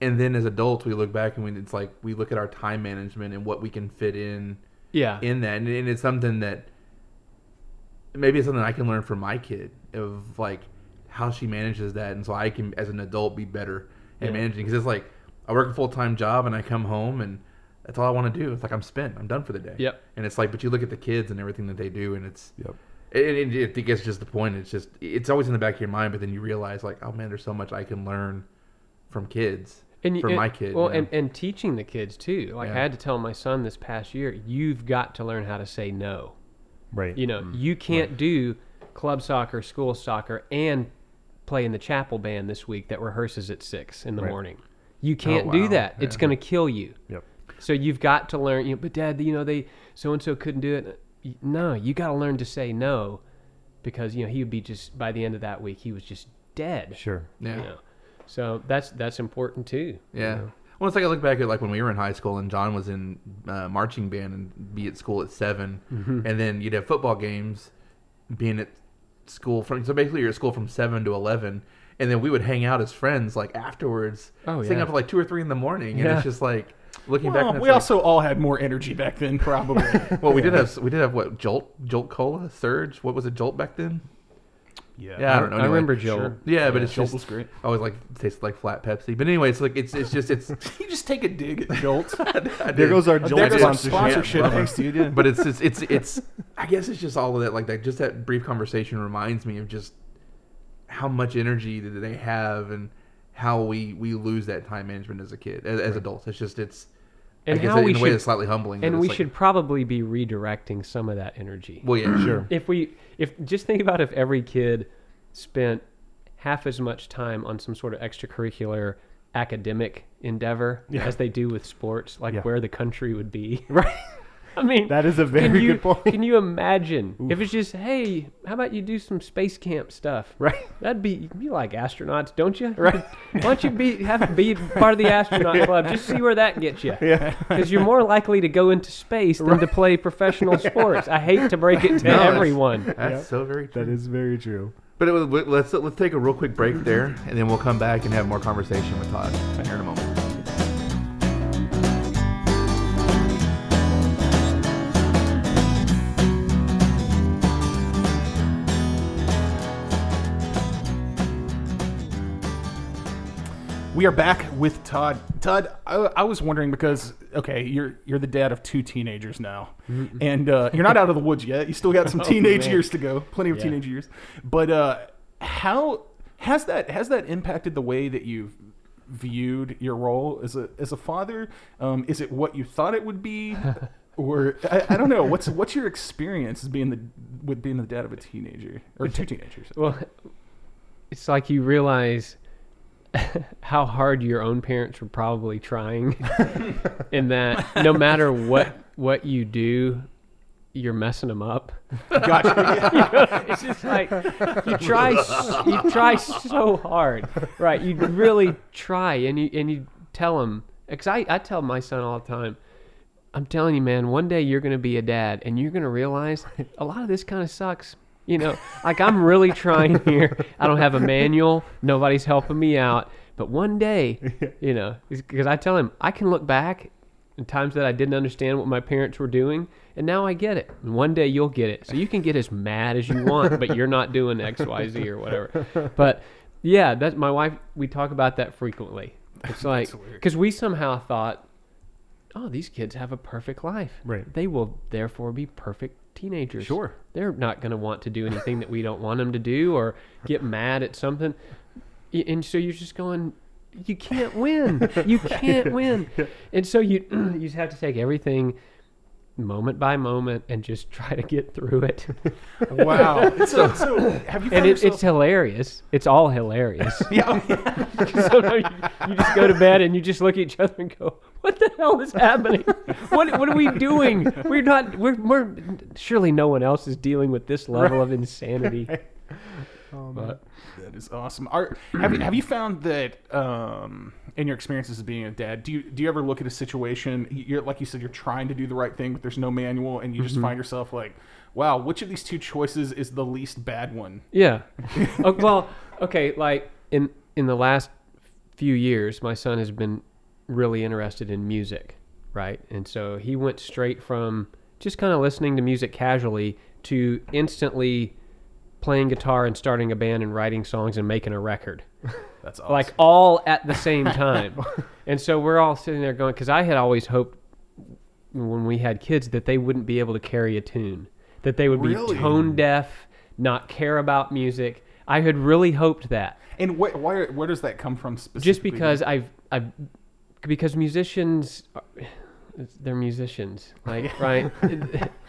And then as adults, we look back and we, it's like we look at our time management and what we can fit in Yeah. in that, and, and it's something that maybe it's something I can learn from my kid of like how she manages that, and so I can, as an adult, be better at Yeah. managing. Because it's like I work a full time job and I come home and that's all I want to do. It's like I'm spent. I'm done for the day. Yep. And it's like, but you look at the kids and everything that they do, and it's Yep. It, it, it, I think it's just the point. It's just it's always in the back of your mind, but then you realize like, oh man, there's so much I can learn from kids. and, for and- my kid. Well, you know? and, and teaching the kids too. Like I had to tell my son this past year, you've got to learn how to say no. right You know, mm-hmm. you can't do club soccer, school soccer, and play in the chapel band this week that rehearses at six in the Right. morning. You oh, can't wow. do that. It's going to kill you. yep So you've got to learn. You know, but Dad, you know they so and so couldn't do it. No, you got to learn to say no, because you know he would be just by the end of that week he was just dead. sure yeah. You know, so that's that's important too. you Yeah. know. Well, it's like I look back at like when we were in high school and John was in uh, marching band and be at school at 7 Mm-hmm. and then you'd have football games, being at school from so basically you're at school from seven to eleven, and then we would hang out as friends like afterwards, Oh, staying yeah. up till like two or three in the morning, and Yeah. it's just like looking Well, back. We it's also all had more energy back then, probably. well we did have we did have what Jolt Jolt Cola Surge what was it Jolt back then? Yeah, I don't know. I remember Jolt. Sure. Yeah, but it's Jolt just was great. I always like tasted like flat Pepsi. But anyway, it's like it's it's just it's you just take a dig at Jolt. There goes our there Jolt goes our sponsorship. sponsorship. Yeah. Thanks, dude. But it's just, it's it's I guess it's just all of that like that just that brief conversation reminds me of just how much energy that they have and how we we lose that time management as a kid as, as adults. It's just it's And I guess how in we a way should- that's slightly humbling. And we like- should probably be redirecting some of that energy. well yeah sure if we if just think about if every kid spent half as much time on some sort of extracurricular academic endeavor Yeah. as they do with sports, like Yeah. where the country would be. right I mean, that is a very you good point can you imagine if it's just hey, how about you do some space camp stuff? right That'd be you like astronauts, don't you? Right. Why don't you be have be part of the astronaut club? Just see where that gets you. yeah Because you're more likely to go into space than to play professional sports. I hate to break it to No, everyone. that's Yeah. so very true. that is very true But it, was- let's let's take a real quick break there, and then we'll come back and have more conversation with Todd here in a moment. We are back with Todd. Todd, I, I was wondering because okay, you're you're the dad of two teenagers now, and uh, you're not out of the woods yet. You still got some teenage man. years to go, plenty of Yeah. teenage years. But uh, how has that has that impacted the way that you've viewed your role as a as a father? Um, is it what you thought it would be, or I, I don't know? What's what's your experience as being the with being the dad of a teenager or two teenagers? Well, it's like you realize how hard your own parents were probably trying in that no matter what what you do you're messing them up Gotcha. it's just like you try you try so hard right you really try and you and you tell them because I, I tell my son all the time i'm telling you man one day you're going to be a dad and you're going to realize a lot of this kind of sucks you know like i'm really trying here i don't have a manual nobody's helping me out but one day you know because i tell him i can look back in times that I didn't understand what my parents were doing, and now I get it. And one day you'll get it. So you can get as mad as you want, but you're not doing X, Y, Z or whatever. But yeah, that's my wife. We talk about that frequently. It's like because we somehow thought, oh, these kids have a perfect life. Right. They will therefore be perfect teenagers. Sure. They're not going to want to do anything that we don't want them to do or get mad at something. And so you're just going, you can't win. You can't win. And so you you just have to take everything moment by moment and just try to get through it. wow. So, so have you and it, yourself- it's hilarious. It's all hilarious. yeah, yeah. Sometimes you, you just go to bed and you just look at each other and go, "What the hell is happening? What what are we doing? We're not. We're, we're surely no one else is dealing with this level of insanity." but That is awesome. Are, have you have you found that um, in your experiences as being a dad, do you do you ever look at a situation? You're like you said, you're trying to do the right thing, but there's no manual, and you just find yourself like, wow, which of these two choices is the least bad one? Yeah. oh, well, okay. Like in in the last few years, my son has been really interested in music, right? And so he went straight from just kind of listening to music casually to instantly playing guitar and starting a band and writing songs and making a record That's awesome. like all at the same time. and so we're all sitting there going, because I had always hoped when we had kids that they wouldn't be able to carry a tune, that they would be tone deaf, not care about music. I had really hoped that, and wh- where where does that come from specifically? just because I've I've because musicians. Uh, Are, they're musicians, like right,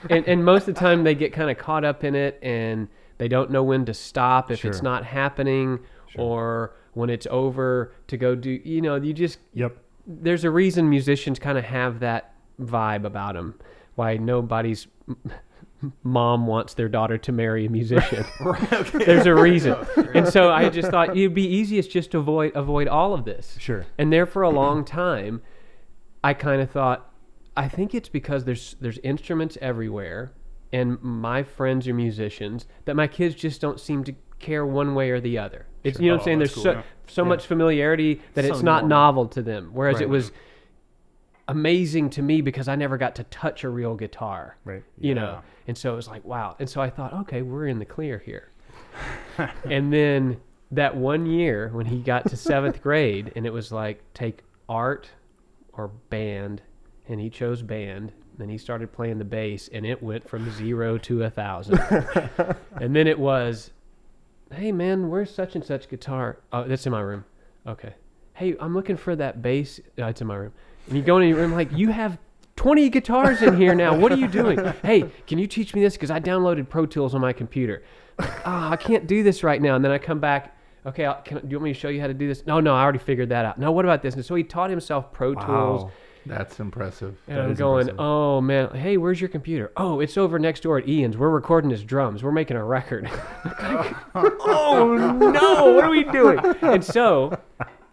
and and most of the time they get kind of caught up in it, and they don't know when to stop if it's not happening, or when it's over to go do. You know, you just Yep. there's a reason musicians kind of have that vibe about them. Why nobody's mom wants their daughter to marry a musician. There's a reason. And so I just thought it'd be easiest just to avoid avoid all of this. Sure. And there for a long time, I kind of thought, I think it's because there's there's instruments everywhere, and my friends are musicians that my kids just don't seem to care one way or the other. It's you know what I'm Oh, saying. There's cool, so yeah. so much familiarity that So it's not normal. novel to them. Whereas it Right. was amazing to me because I never got to touch a real guitar. Right. You know, and so it was like wow. And so I thought, okay, we're in the clear here. and then that one year when he got to seventh grade, and it was like take art or band, and he chose band. Then he started playing the bass, and it went from zero to a thousand. and then it was, hey man, where's such and such guitar? Oh, that's in my room. Okay. Hey, I'm looking for that bass. Uh, it's in my room. And you go in your room like you have 20 guitars in here now. What are you doing? hey, can you teach me this? Because I downloaded Pro Tools on my computer. Ah, I can't do this right now. And then I come back. Okay, I'll, can, do you want me to show you how to do this? No, no, I already figured that out. No, what about this? And so he taught himself Pro Tools. That's impressive. And That I'm going, impressive. oh man, hey, where's your computer? Oh, it's over next door at Ian's. We're recording his drums. We're making a record. oh no, what are we doing? And so,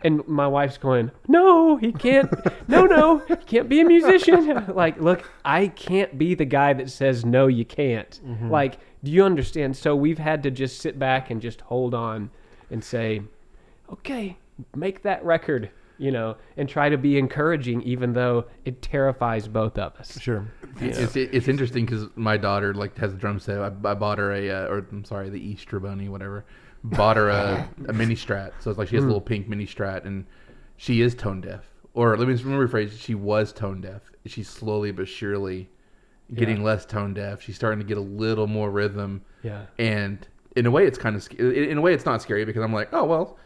and my wife's going, no, he can't. No, no, he can't be a musician. like, look, I can't be the guy that says no, you can't. Like, do you understand? So we've had to just sit back and just hold on and say, okay, make that record, you know, and try to be encouraging, even though it terrifies both of us. Sure. It's it's interesting because my daughter like has a drum set. I, I bought her a uh, or I'm sorry, the Easter bunny, whatever. Bought her a, uh-huh. a mini Strat, so it's like she has a hmm. little pink mini Strat, and she is tone deaf. Or let me me rephrase: she was tone deaf. She's slowly but surely getting Yeah. less tone deaf. She's starting to get a little more rhythm. Yeah. And in a way, it's kind of in a way it's not scary because I'm like, oh well,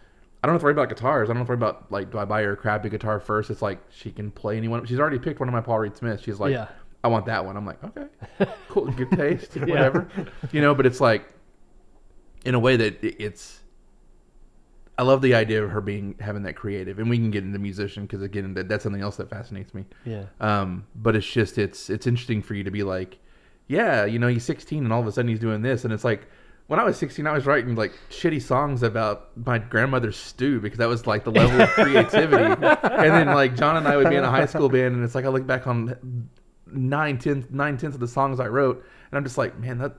I don't have to worry about guitars. I don't have to worry about like, do I buy her a crappy guitar first? It's like she can play anyone. She's already picked one of my Paul Reed Smiths. She's like, Yeah. I want that one. I'm like, okay, cool, good taste, whatever, you know. But it's like, in a way that it's I love the idea of her being having that creative, and we can get into musician because again, that, that's something else that fascinates me. Yeah. Um, but it's just it's it's interesting for you to be like, yeah, you know, he's 16 and all of a sudden he's doing this, and it's like when I was 16, I was writing like shitty songs about my grandmother's stew because that was like the level of creativity. and then like John and I would be in a high school band, and it's like I look back on nine tenths nine tenths of the songs I wrote, and I'm just like, man, that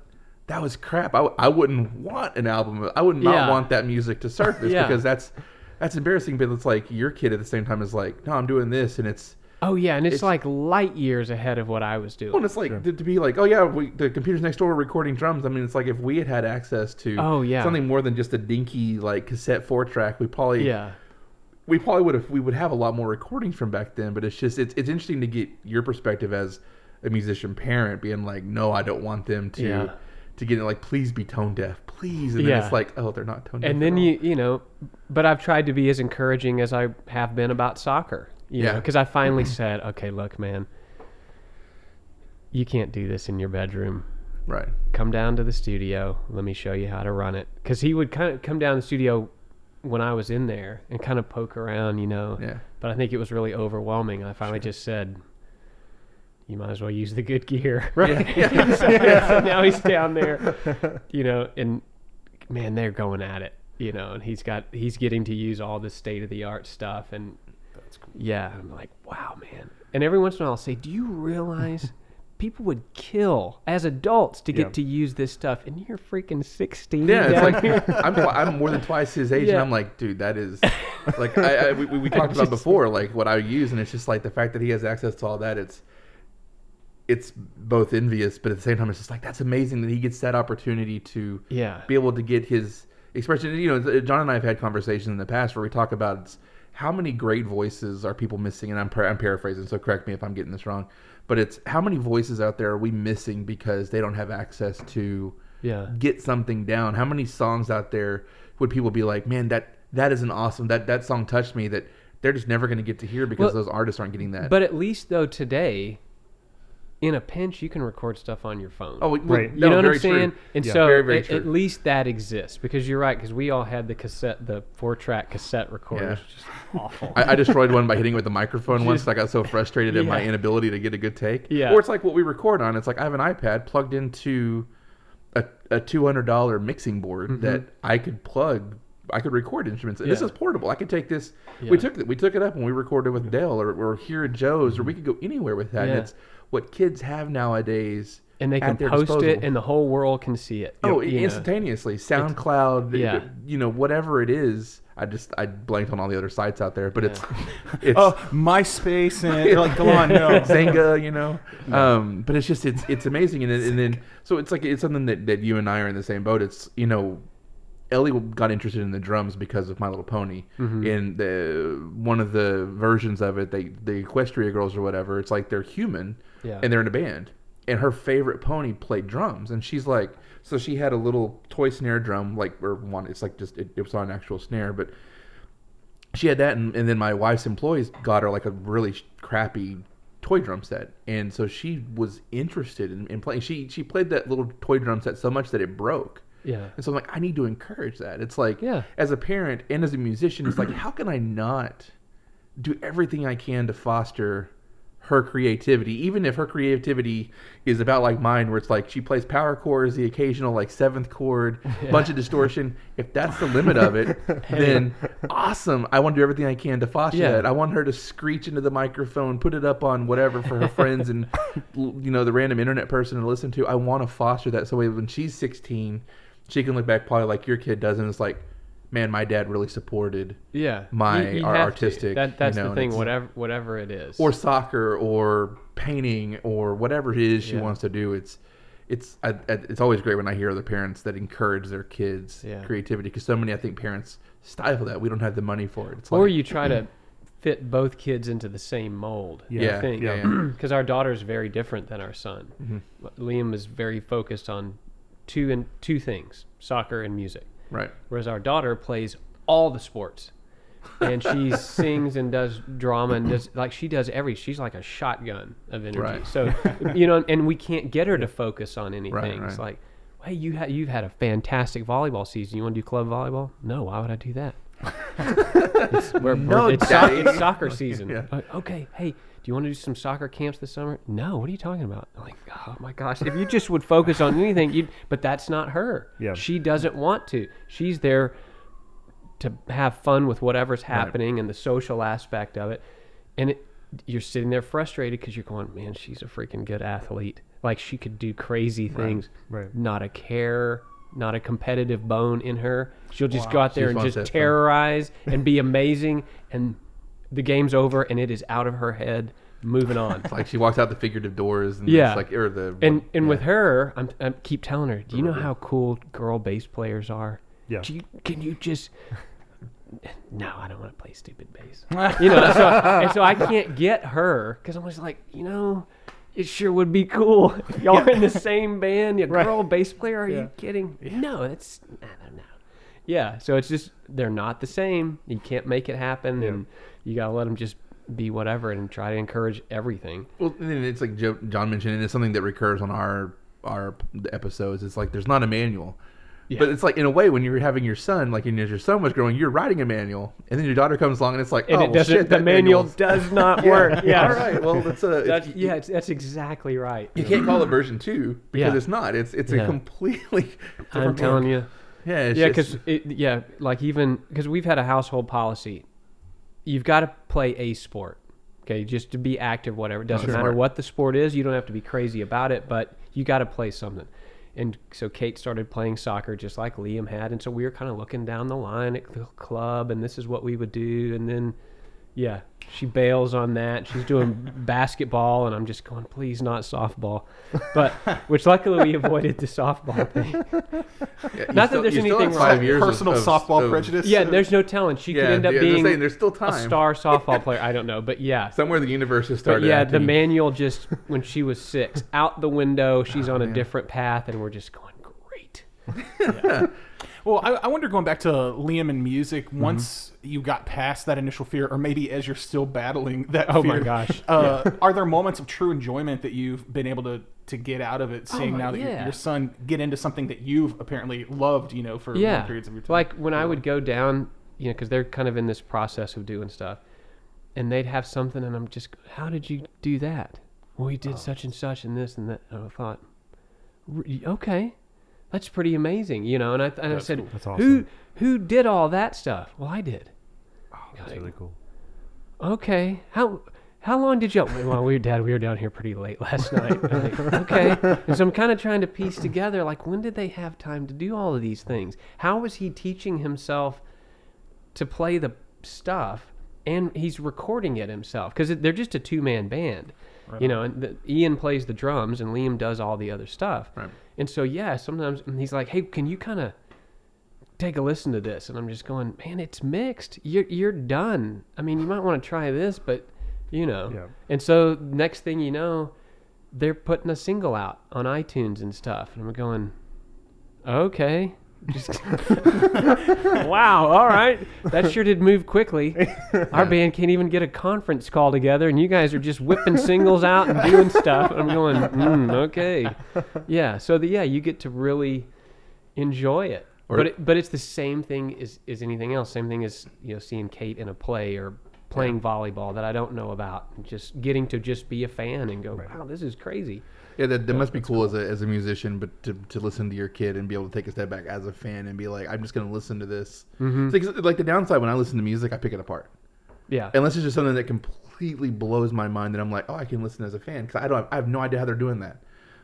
that was crap. I, I wouldn't want an album. I would not Yeah. want that music to surface Yeah. because that's that's embarrassing. But it's like your kid at the same time is like, no, I'm doing this, and it's Oh yeah, and it's, It's- like light years ahead of what I was doing. well, and it's like to, to be like, oh yeah, we, the computers next door were recording drums. I mean, it's like if we had had access to Oh, yeah. something more than just a dinky like cassette four track, we probably yeah. we probably would have we would have a lot more recordings from back then. But it's just it's it's interesting to get your perspective as a musician parent, being like, no, I don't want them to Yeah. To get it like, please be tone deaf, please. And then Yeah. it's like, oh, they're not tone deaf. and then you you know but i've tried to be as encouraging as i have been about soccer you Yeah. because i finally said okay look man you can't do this in your bedroom right, come down to the studio let me show you how to run it because he would kind of come down the studio when i was in there and kind of poke around you know yeah, but i think it was really overwhelming i finally just said you might as well use the good gear right so now he's down there you know and man they're going at it you know and he's got he's getting to use all this state of the art stuff and yeah i'm like wow man and every once in a while i'll say do you realize people would kill as adults to get Yeah. to use this stuff and you're freaking 16 Yeah, it's like. I'm I'm more than twice his age, and Yeah. I'm like, dude, that is like I, I we, we we talked about before, like what I use, and it's just like the fact that he has access to all that. It's it's both envious, but at the same time, it's just like that's amazing that he gets that opportunity to yeah be able to get his expression. You know, John and I have had conversations in the past where we talk about how many great voices are people missing, and I'm par- I'm paraphrasing, so correct me if I'm getting this wrong, but it's how many voices out there are we missing because they don't have access to yeah get something down. How many songs out there would people be like, man, that that is an awesome that that song touched me that they're just never going to get to hear because Well, those artists aren't getting that. But at least though today, in a pinch, you can record stuff on your phone. oh, well, Right. you no, know what I'm saying? True. And Yeah, so very, very at, least that exists because you're right. Because we all had the cassette, the four track cassette recorder. Yeah. Just awful. I, I destroyed one by hitting it with a microphone once. I got so frustrated at my inability to get a good take. Yeah. Or it's like what we record on. It's like I have an iPad plugged into a, a two hundred dollar mixing board Mm-hmm. that I could plug. I could record instruments. And This is portable. I could take this. Yeah. We took it. We took it up and we recorded with Dale or, or here at Joe's or we could go anywhere with that. And Mm-hmm. Yeah. it's what kids have nowadays. and they at can their post disposal. it, and the whole world can see it. Oh, you know. instantaneously. SoundCloud, Yeah. you know, whatever it is. I just I blanked on all the other sites out there, but it's it's Oh, MySpace and like, come on, no. Zynga, you know. Um, but it's just it's it's amazing, and, then- and then so it's like it's something that, that you and I are in the same boat. It's you know, Ellie got interested in the drums because of My Little Pony, mm-hmm. and the one of the versions of it, they the Equestria girls or whatever. It's like they're human, Yeah. and they're in a band, and her favorite pony played drums, and she's like, so she had a little toy snare drum, like or one. It's like just it, it was on an actual snare, but she had that, and, and then my wife's employees got her like a really crappy toy drum set, and so she was interested in, in playing. She she played that little toy drum set so much that it broke. Yeah. And so I'm like, I need to encourage that. It's like, Yeah. as a parent and as a musician, it's like, how can I not do everything I can to foster her creativity, even if her creativity is about like mine, where it's like she plays power chords, the occasional like seventh chord, bunch of distortion. If that's the limit of it, then awesome. I want to do everything I can to foster Yeah. that. I want her to screech into the microphone, put it up on whatever for her friends and you know the random internet person to listen to. I want to foster that so when she's 16, she can look back probably like your kid does, and it's like, man, my dad really supported Yeah. My- You- you our artistic, That, that's you know, the thing. Whatever, whatever it is. or soccer or painting or whatever it is she Yeah. wants to do. It's it's I, it's always great when I hear other parents that encourage their kids Yeah. creativity because so many I think parents stifle that. We don't have the money for it. It's or like, you try to fit both kids into the same mold. yeah, I think. yeah, yeah. because our daughter's very different than our son. Mm-hmm. Liam is very focused on two and two things: soccer and music. right. Whereas our daughter plays all the sports, and she sings and does drama and does like she does every. She's like a shotgun of energy. Right. So you know, and we can't get her to focus on anything. It's right. like, hey, you ha- you've had a fantastic volleyball season. You want to do club volleyball? No, why would I do that? It's, we're, No, we're, it's, so- it's soccer season. Yeah. Like, okay, hey, you want to do some soccer camps this summer? No. What are you talking about? I'm like, oh my gosh, if you just would focus on anything, you. But that's not her. Yeah. She doesn't want to. She's there to have fun with whatever's happening and the social aspect of it. And it, you're sitting there frustrated because you're going, man, she's a freaking good athlete. Like she could do crazy things. right. Not a care, not a competitive bone in her. She'll just go out there She and just terrorize and be amazing. And the game's over and it is out of her head. Moving on. Like she walks out the figurative doors and Yeah. it's like or the And and yeah. with her, I'm, I keep telling her, do you know how cool girl bass players are? Yeah. Do you, can you just? No, I don't want to play stupid bass. you know, so, and so I can't get her because I'm just like, you know, it sure would be cool if y'all are in the same band. A girl bass player? Are Yeah. you kidding? No, that's I don't know. Yeah, so it's just they're not the same. You can't make it happen, and you gotta let them just be whatever and try to encourage everything. Well, and it's like Joe, John mentioned, and it's something that recurs on our our episodes. It's like there's not a manual, but it's like in a way when you're having your son, like and as your son was growing, you're writing a manual, and then your daughter comes along and it's like, And oh it doesn't. shit, the manual manual's- does not work. Yeah. All right, well that's a That's, yeah, it's, that's exactly right. You can't call it version two because Yeah. it's not. It's it's Yeah. a completely. I'm telling book. you. Yeah, it's Yeah, because yeah, like even because we've had a household policy, you've got to play a sport. Okay, just to be active, whatever. It doesn't Sure. matter what the sport is. You don't have to be crazy about it, but you got to play something. And so Kate started playing soccer just like Liam had, and so we were kind of looking down the line at the club, and this is what we would do, and then yeah, she bails on that. She's doing basketball, and I'm just going, please not softball. But which luckily we avoided the softball thing. yeah, you not that still- there's you still anything five wrong. years Personal of- softball of- prejudice. Yeah, there's no talent. She Yeah, could end up yeah, being saying, there's still a star softball player. I don't know, but yeah. Somewhere the universe has But started. yeah, the manual just when she was six, out the window. She's Oh, on a man. different path, and we're just going great. Well, I, I wonder going back to Liam and music. Mm-hmm. Once you got past that initial fear, or maybe as you're still battling that Oh my fear, gosh. uh, are there moments of true enjoyment that you've been able to to get out of it? Seeing Oh, now that your, yeah. your son get into something that you've apparently loved, you know, for long Yeah, periods of your time. like when I would go down, you know, because they're kind of in this process of doing stuff, and they'd have something, and I'm just, how did you do that? Well, we Oh. did such and such and this and that. And I thought, okay, that's pretty amazing, you know. And I and I said, That's who awesome. who did all that stuff? Well, I did. Oh, That's really cool. okay how how long did you well we were dad we were down here pretty late last night like, okay and so i'm kind of trying to piece together like when did they have time to do all of these things how was he teaching himself to play the stuff and he's recording it himself because they're just a two-man band you know and the, ian plays the drums and liam does all the other stuff. Right. and so yeah sometimes he's like hey can you kind of take a listen to this? And i'm just going man it's mixed. You're, you're done. I mean you might want to try this but you know. Yeah. and so next thing you know they're putting a single out on itunes and stuff. And i'm going okay wow all right. That sure did move quickly. Our band can't even get a conference call together and you guys are just whipping singles out and doing stuff. I'm going mm, okay. Yeah so the, yeah you get to really enjoy it. Or- but it, but it's the same thing as, as anything else. Same thing as you know seeing kate in a play or playing volleyball that i don't know about. Just getting to just be a fan and go wow this is crazy Yeah, that, that must be cool as a, as a musician, but to, to listen to your kid and be able to take a step back as a fan and be like, I'm just going to listen to this. Mm-hmm. Like, like the downside when I listen to music, I pick it apart. yeah Unless it's just something that completely blows my mind that I'm like, oh, I can listen as a fan because I don't, I have no idea how they're doing that.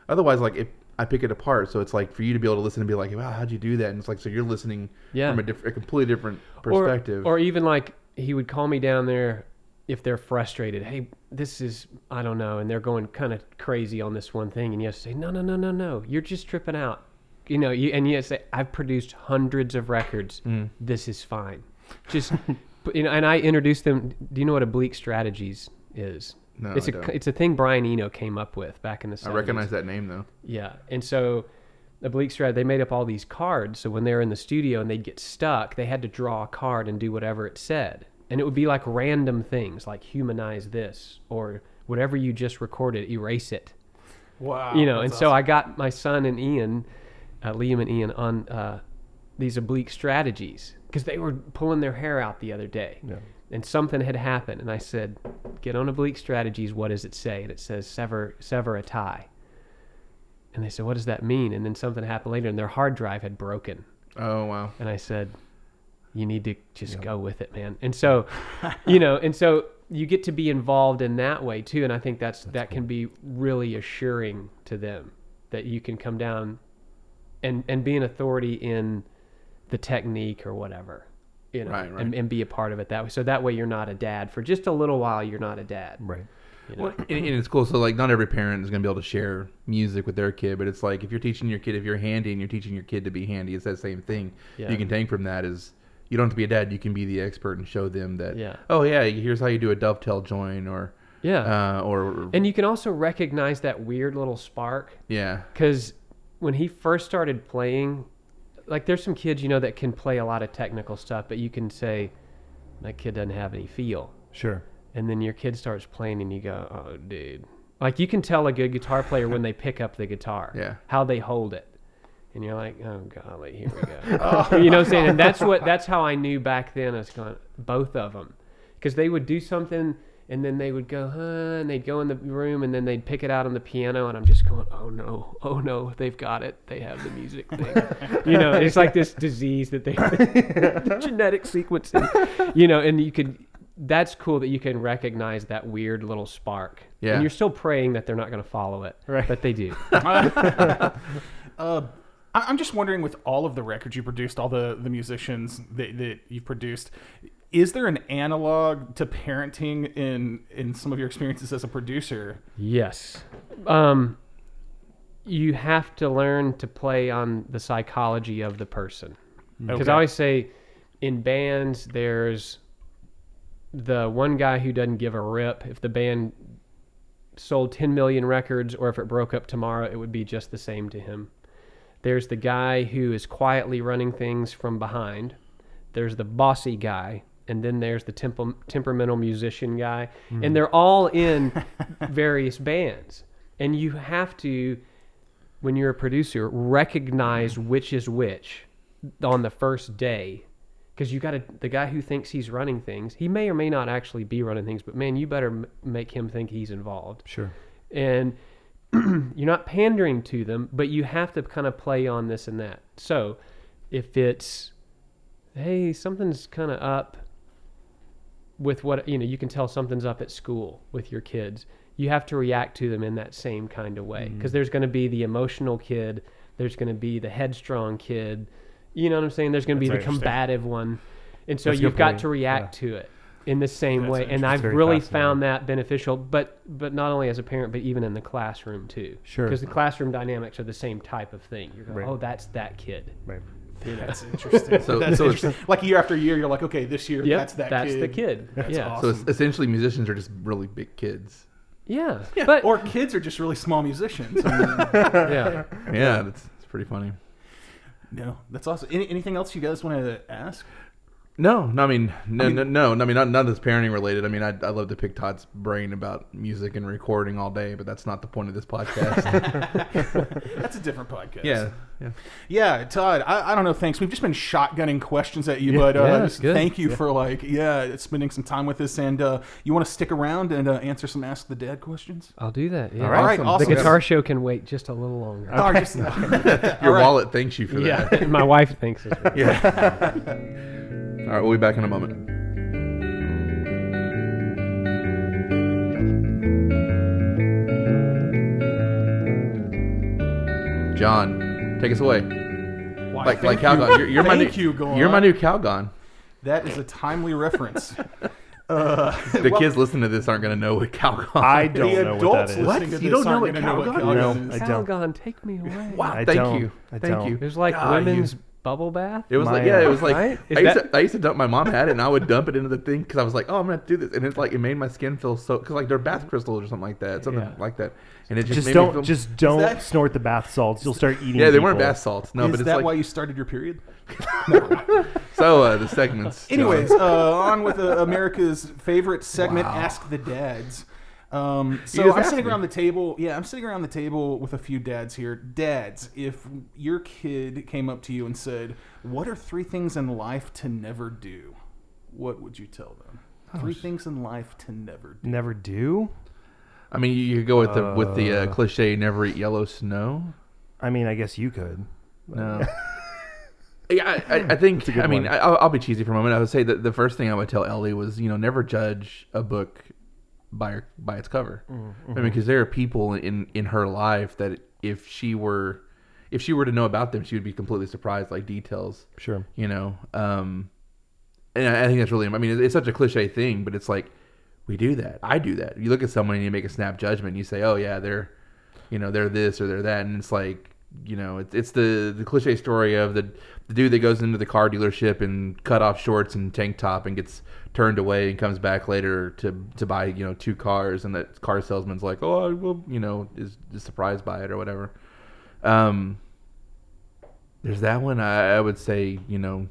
Otherwise, like if I pick it apart, so it's like for you to be able to listen and be like, wow, how'd you do that? And it's like so you're listening Yeah. from a, diff- a completely different Or- perspective. Or, even like he would call me down there if they're frustrated. Hey, this is I don't know, and they're going kind of crazy on this one thing, and you have to say, no, no, no, no, no, you're just tripping out. You know, you and you have to say, I've produced hundreds of records. Mm. This is fine. Just you know, and I introduced them. Do you know what oblique strategies is? No, it's I a don't. it's a thing Brian Eno came up with back in the 70s. I recognize that name though. Yeah, and so Oblique Strat, they made up all these cards. So when they were in the studio and they'd get stuck, they had to draw a card and do whatever it said, and it would be like random things, like humanize this or whatever you just recorded, erase it. wow, you know, that's and so. I got my son and Ian, uh, Liam and Ian, on uh, these oblique strategies, because they were pulling their hair out the other day, Yeah. and something had happened. And I said, "Get on Oblique Strategies. What does it say?" And it says, "Sever sever a tie." And they said, "What does that mean?" And then something happened later, and their hard drive had broken. Oh wow. And I said, you need to just go with it, man. And so, you know, and so you get to be involved in that way too. And I think that's, that can be really assuring to them that you can come down and, and be an authority in the technique or whatever, you know, Right, right. And, and be a part of it that way. So that way you're not a dad for just a little while. You're not a dad. Right. You know? Well, and, and it's cool. So like, not every parent is gonna be able to share music with their kid, but it's like if you're teaching your kid, if you're handy and you're teaching your kid to be handy, it's that same thing. Yeah. You can take from that is you don't have to be a dad. You can be the expert and show them that. Yeah. Oh yeah, here's how you do a dovetail join, or Yeah. uh, or and you can also recognize that weird little spark yeah, because when he first started playing like there's some kids you know that can play a lot of technical stuff but you can say that kid doesn't have any feel Sure. and then your kid starts playing and you go oh dude like you can tell a good guitar player when they pick up the guitar Yeah. how they hold it and you're like oh golly here we go. You know what i'm saying? And that's what that's how i knew back then i was going both of them because they would do something and then they would go huh and they'd go in the room and then they'd pick it out on the piano and i'm just going oh no oh no they've got it. They have the music thing. You know it's like this disease that they the genetic sequencing you know and you could that's cool that you can recognize that weird little spark. Yeah. and you're still praying that they're not going to follow it Right. but they do. Uh, I'm just wondering, with all of the records you produced, all the the musicians that, that you've produced, is there an analog to parenting in in some of your experiences as a producer? Yes. Um, you have to learn to play on the psychology of the person. Because Okay. I always say in bands, there's the one guy who doesn't give a rip. If the band sold 10 million records or if it broke up tomorrow, it would be just the same to him. There's the guy who is quietly running things from behind. There's the bossy guy. And then there's the temper- temperamental musician guy. And hmm. they're all in various bands. And you have to, when you're a producer, recognize hmm. which is which on the first day. Because you got to, the guy who thinks he's running things, he may or may not actually be running things, but man, you better m- make him think he's involved Sure. and you're not pandering to them, but you have to kind of play on this and that. So if it's, hey, something's kind of up with what, you know, you can tell something's up at school with your kids. You have to react to them in that same kind of way because there's going to be the emotional kid, there's going to be the headstrong kid. You know what I'm saying? There's going to be the combative one. And so That's you've got to react to it in the same That's way. And I've really found that beneficial, but but not only as a parent, but even in the classroom too. Sure. Because the classroom dynamics are the same type of thing. You're going, Right. oh, that's that kid. Right. You know? That's interesting. So- that's so interesting. Like year after year, you're like, okay, this year Yep, that's that that's kid. the kid. That's yeah. awesome. so essentially musicians are just really big kids. yeah. Yeah, But or kids are just really small musicians. I mean, yeah. Yeah, that's, that's pretty funny. no, that's awesome. Any, anything else you guys want to ask? No, no, I mean, no, I mean- no, no, no, I mean, not, none of this parenting related. I mean, I, I love to pick Todd's brain about music and recording all day, but that's not the point of this podcast. That's a different podcast. yeah, yeah. Yeah, Todd, I, I don't know. Thanks. We've just been shotgunning questions at you, but uh, Yeah, just good. thank you for like, yeah, spending some time with us. And uh, you want to stick around and uh, answer some Ask the Dad questions? I'll do that. Yeah. All right, Awesome. awesome. The guitar show can wait just a little longer. Just- Your All right. wallet thanks you for yeah. that. My wife thinks it's Yeah. All right, we'll be back in a moment. John, take us away. Why, Like, like you. Calgon. You're, you're my new, Thank you, Golan. you're my new Calgon. That is a timely reference. Uh, The well, kids listening to this aren't going to know what Calgon. Is. I don't the know what adults that is. What? to You this don't know what gonna know what Calgon Calgon is? is. I don't. Calgon, take me away. Wow, I thank don't. you, I thank don't. you. It was like God, you- women's bubble bath. It was My, like yeah, it uh, was like Right? I used, that- to, I used to dump. My mom had it, and I would dump it into the thing because I was like, oh, I'm gonna do this, and it's like it made my skin feel so because like they're bath crystals or something like that, something Yeah. like that, and it just, Just made don't feel, just don't that- snort the bath salts. You'll start eating. yeah, they weren't bath salts, no, is but is that like why you started your period? so uh, the segments. Anyways, uh, on with uh, America's favorite segment, Wow. Ask the Dads. Um, so I'm sitting me. around the table. Yeah, I'm sitting around the table with a few dads here. Dads, if your kid came up to you and said, "What are three things in life to never do?" What would you tell them? Three things in life to never do. Never do. I mean, you could go with the with the uh, Uh. cliche "never eat yellow snow." I mean, I guess you could. No. yeah, I, I, I think. I mean. I, I'll, I'll be cheesy for a moment. I would say that the first thing I would tell Ellie was, you know, never judge a book by by its cover. Mm-hmm. I mean, because there are people in in her life that if she were if she were to know about them, she would be completely surprised, like details. Sure. You know, um, and I, I think that's really. I mean, it's such a cliche thing, but it's like we do that. I do that. You look at someone and you make a snap judgment. And you say, "Oh yeah, they're, you know, they're this or they're that," and it's like, you know, it's it's the the cliche story of the the dude that goes into the car dealership and cut off shorts and tank top and gets turned away and comes back later to to buy you know two cars, and that car salesman's like, "Oh, I will," you know, is, is surprised by it or whatever. Um, there's that one. I, I would say, you know,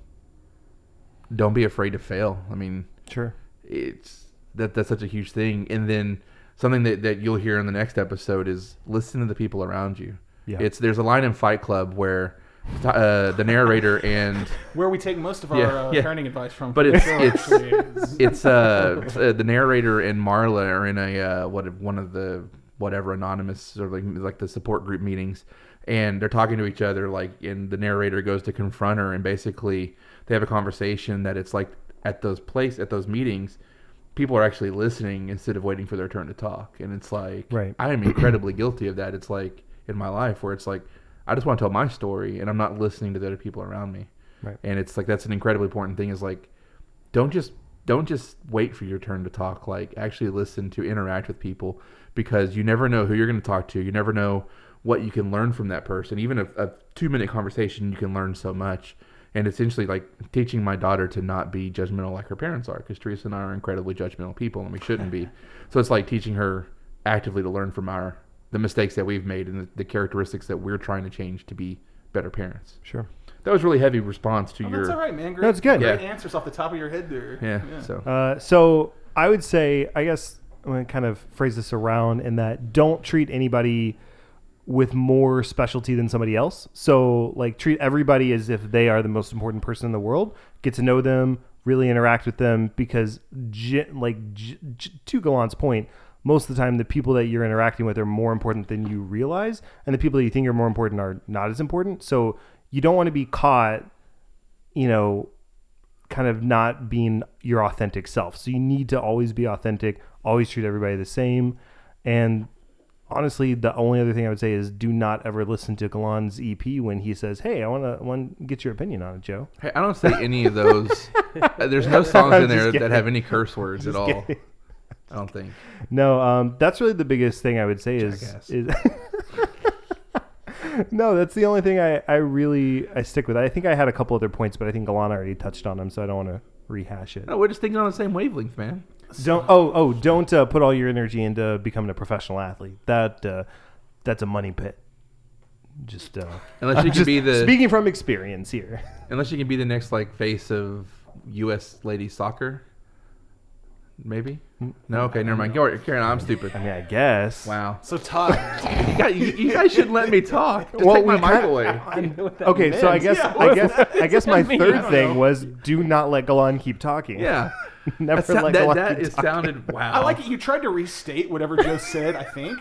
don't be afraid to fail. I mean, Sure. it's that that's such a huge thing. And then something that, that you'll hear in the next episode is listen to the people around you. Yeah. It's there's a line in Fight Club where uh, the narrator and Where we take most of our Yeah, uh, yeah. parenting advice from. But for the it's- show, it's- actually, it's uh, uh the narrator and Marla are in a uh, what one of the whatever anonymous or like like the support group meetings and they're talking to each other like and the narrator goes to confront her and basically they have a conversation that it's like at those place at those meetings people are actually listening instead of waiting for their turn to talk and it's like Right. I am incredibly guilty of that it's like in my life where it's like I just want to tell my story and I'm not listening to the other people around me. Right. and it's like that's an incredibly important thing is like don't just don't just wait for your turn to talk like actually listen to interact with people because you never know who you're going to talk to. You never know what you can learn from that person. Even a, a two minute conversation you can learn so much. And essentially like teaching my daughter to not be judgmental like her parents are because teresa and i are incredibly judgmental people and we shouldn't be. So it's like teaching her actively to learn from our the mistakes that we've made and the, the characteristics that we're trying to change to be better parents Sure. that was really heavy response to Oh, your that's all right, man. Great, No, it's good. Great Yeah. answers off the top of your head there. yeah, so Uh, so I would say, I guess I'm going to kind of phrase this around in that don't treat anybody with more specialty than somebody else. So, like, treat everybody as if they are the most important person in the world. Get to know them, really interact with them, because, like, g- g- to Galant's point, most of the time the people that you're interacting with are more important than you realize, and the people that you think are more important are not as important. So, you don't want to be caught, you know, kind of not being your authentic self. So you need to always be authentic, always treat everybody the same. And honestly, the only other thing I would say is do not ever listen to Galan's EP when he says, "Hey, I want to want get your opinion on it, Joe." Hey, I don't say any of those. There's no songs in there that have any curse words at all. kidding. I don't think. No, um, that's really the biggest thing I would say is Jackass. is No, that's the only thing I, I really I stick with. I think I had a couple other points, but I think Galan already touched on them, so I don't want to rehash it. No, we're just thinking on the same wavelength, man. Don't oh oh don't uh, put all your energy into becoming a professional athlete. That uh, that's a money pit. Just uh, Unless you can be the speaking from experience here. unless you can be the next like face of U.S. ladies soccer. Maybe. No. Okay. Never mind. Go Karen. I'm stupid. I mean, I guess. Wow. So Todd, You guys, you, you guys shouldn't let me talk. Just Well, take my we mic kinda- away. Okay, so I guess Yeah, I guess I guess my mean? Third thing know. was do not let Galan keep talking. Yeah. never That, sou- let that, Galan that keep is talking. sounded wow. I like it. You tried to restate whatever Joe said. I think.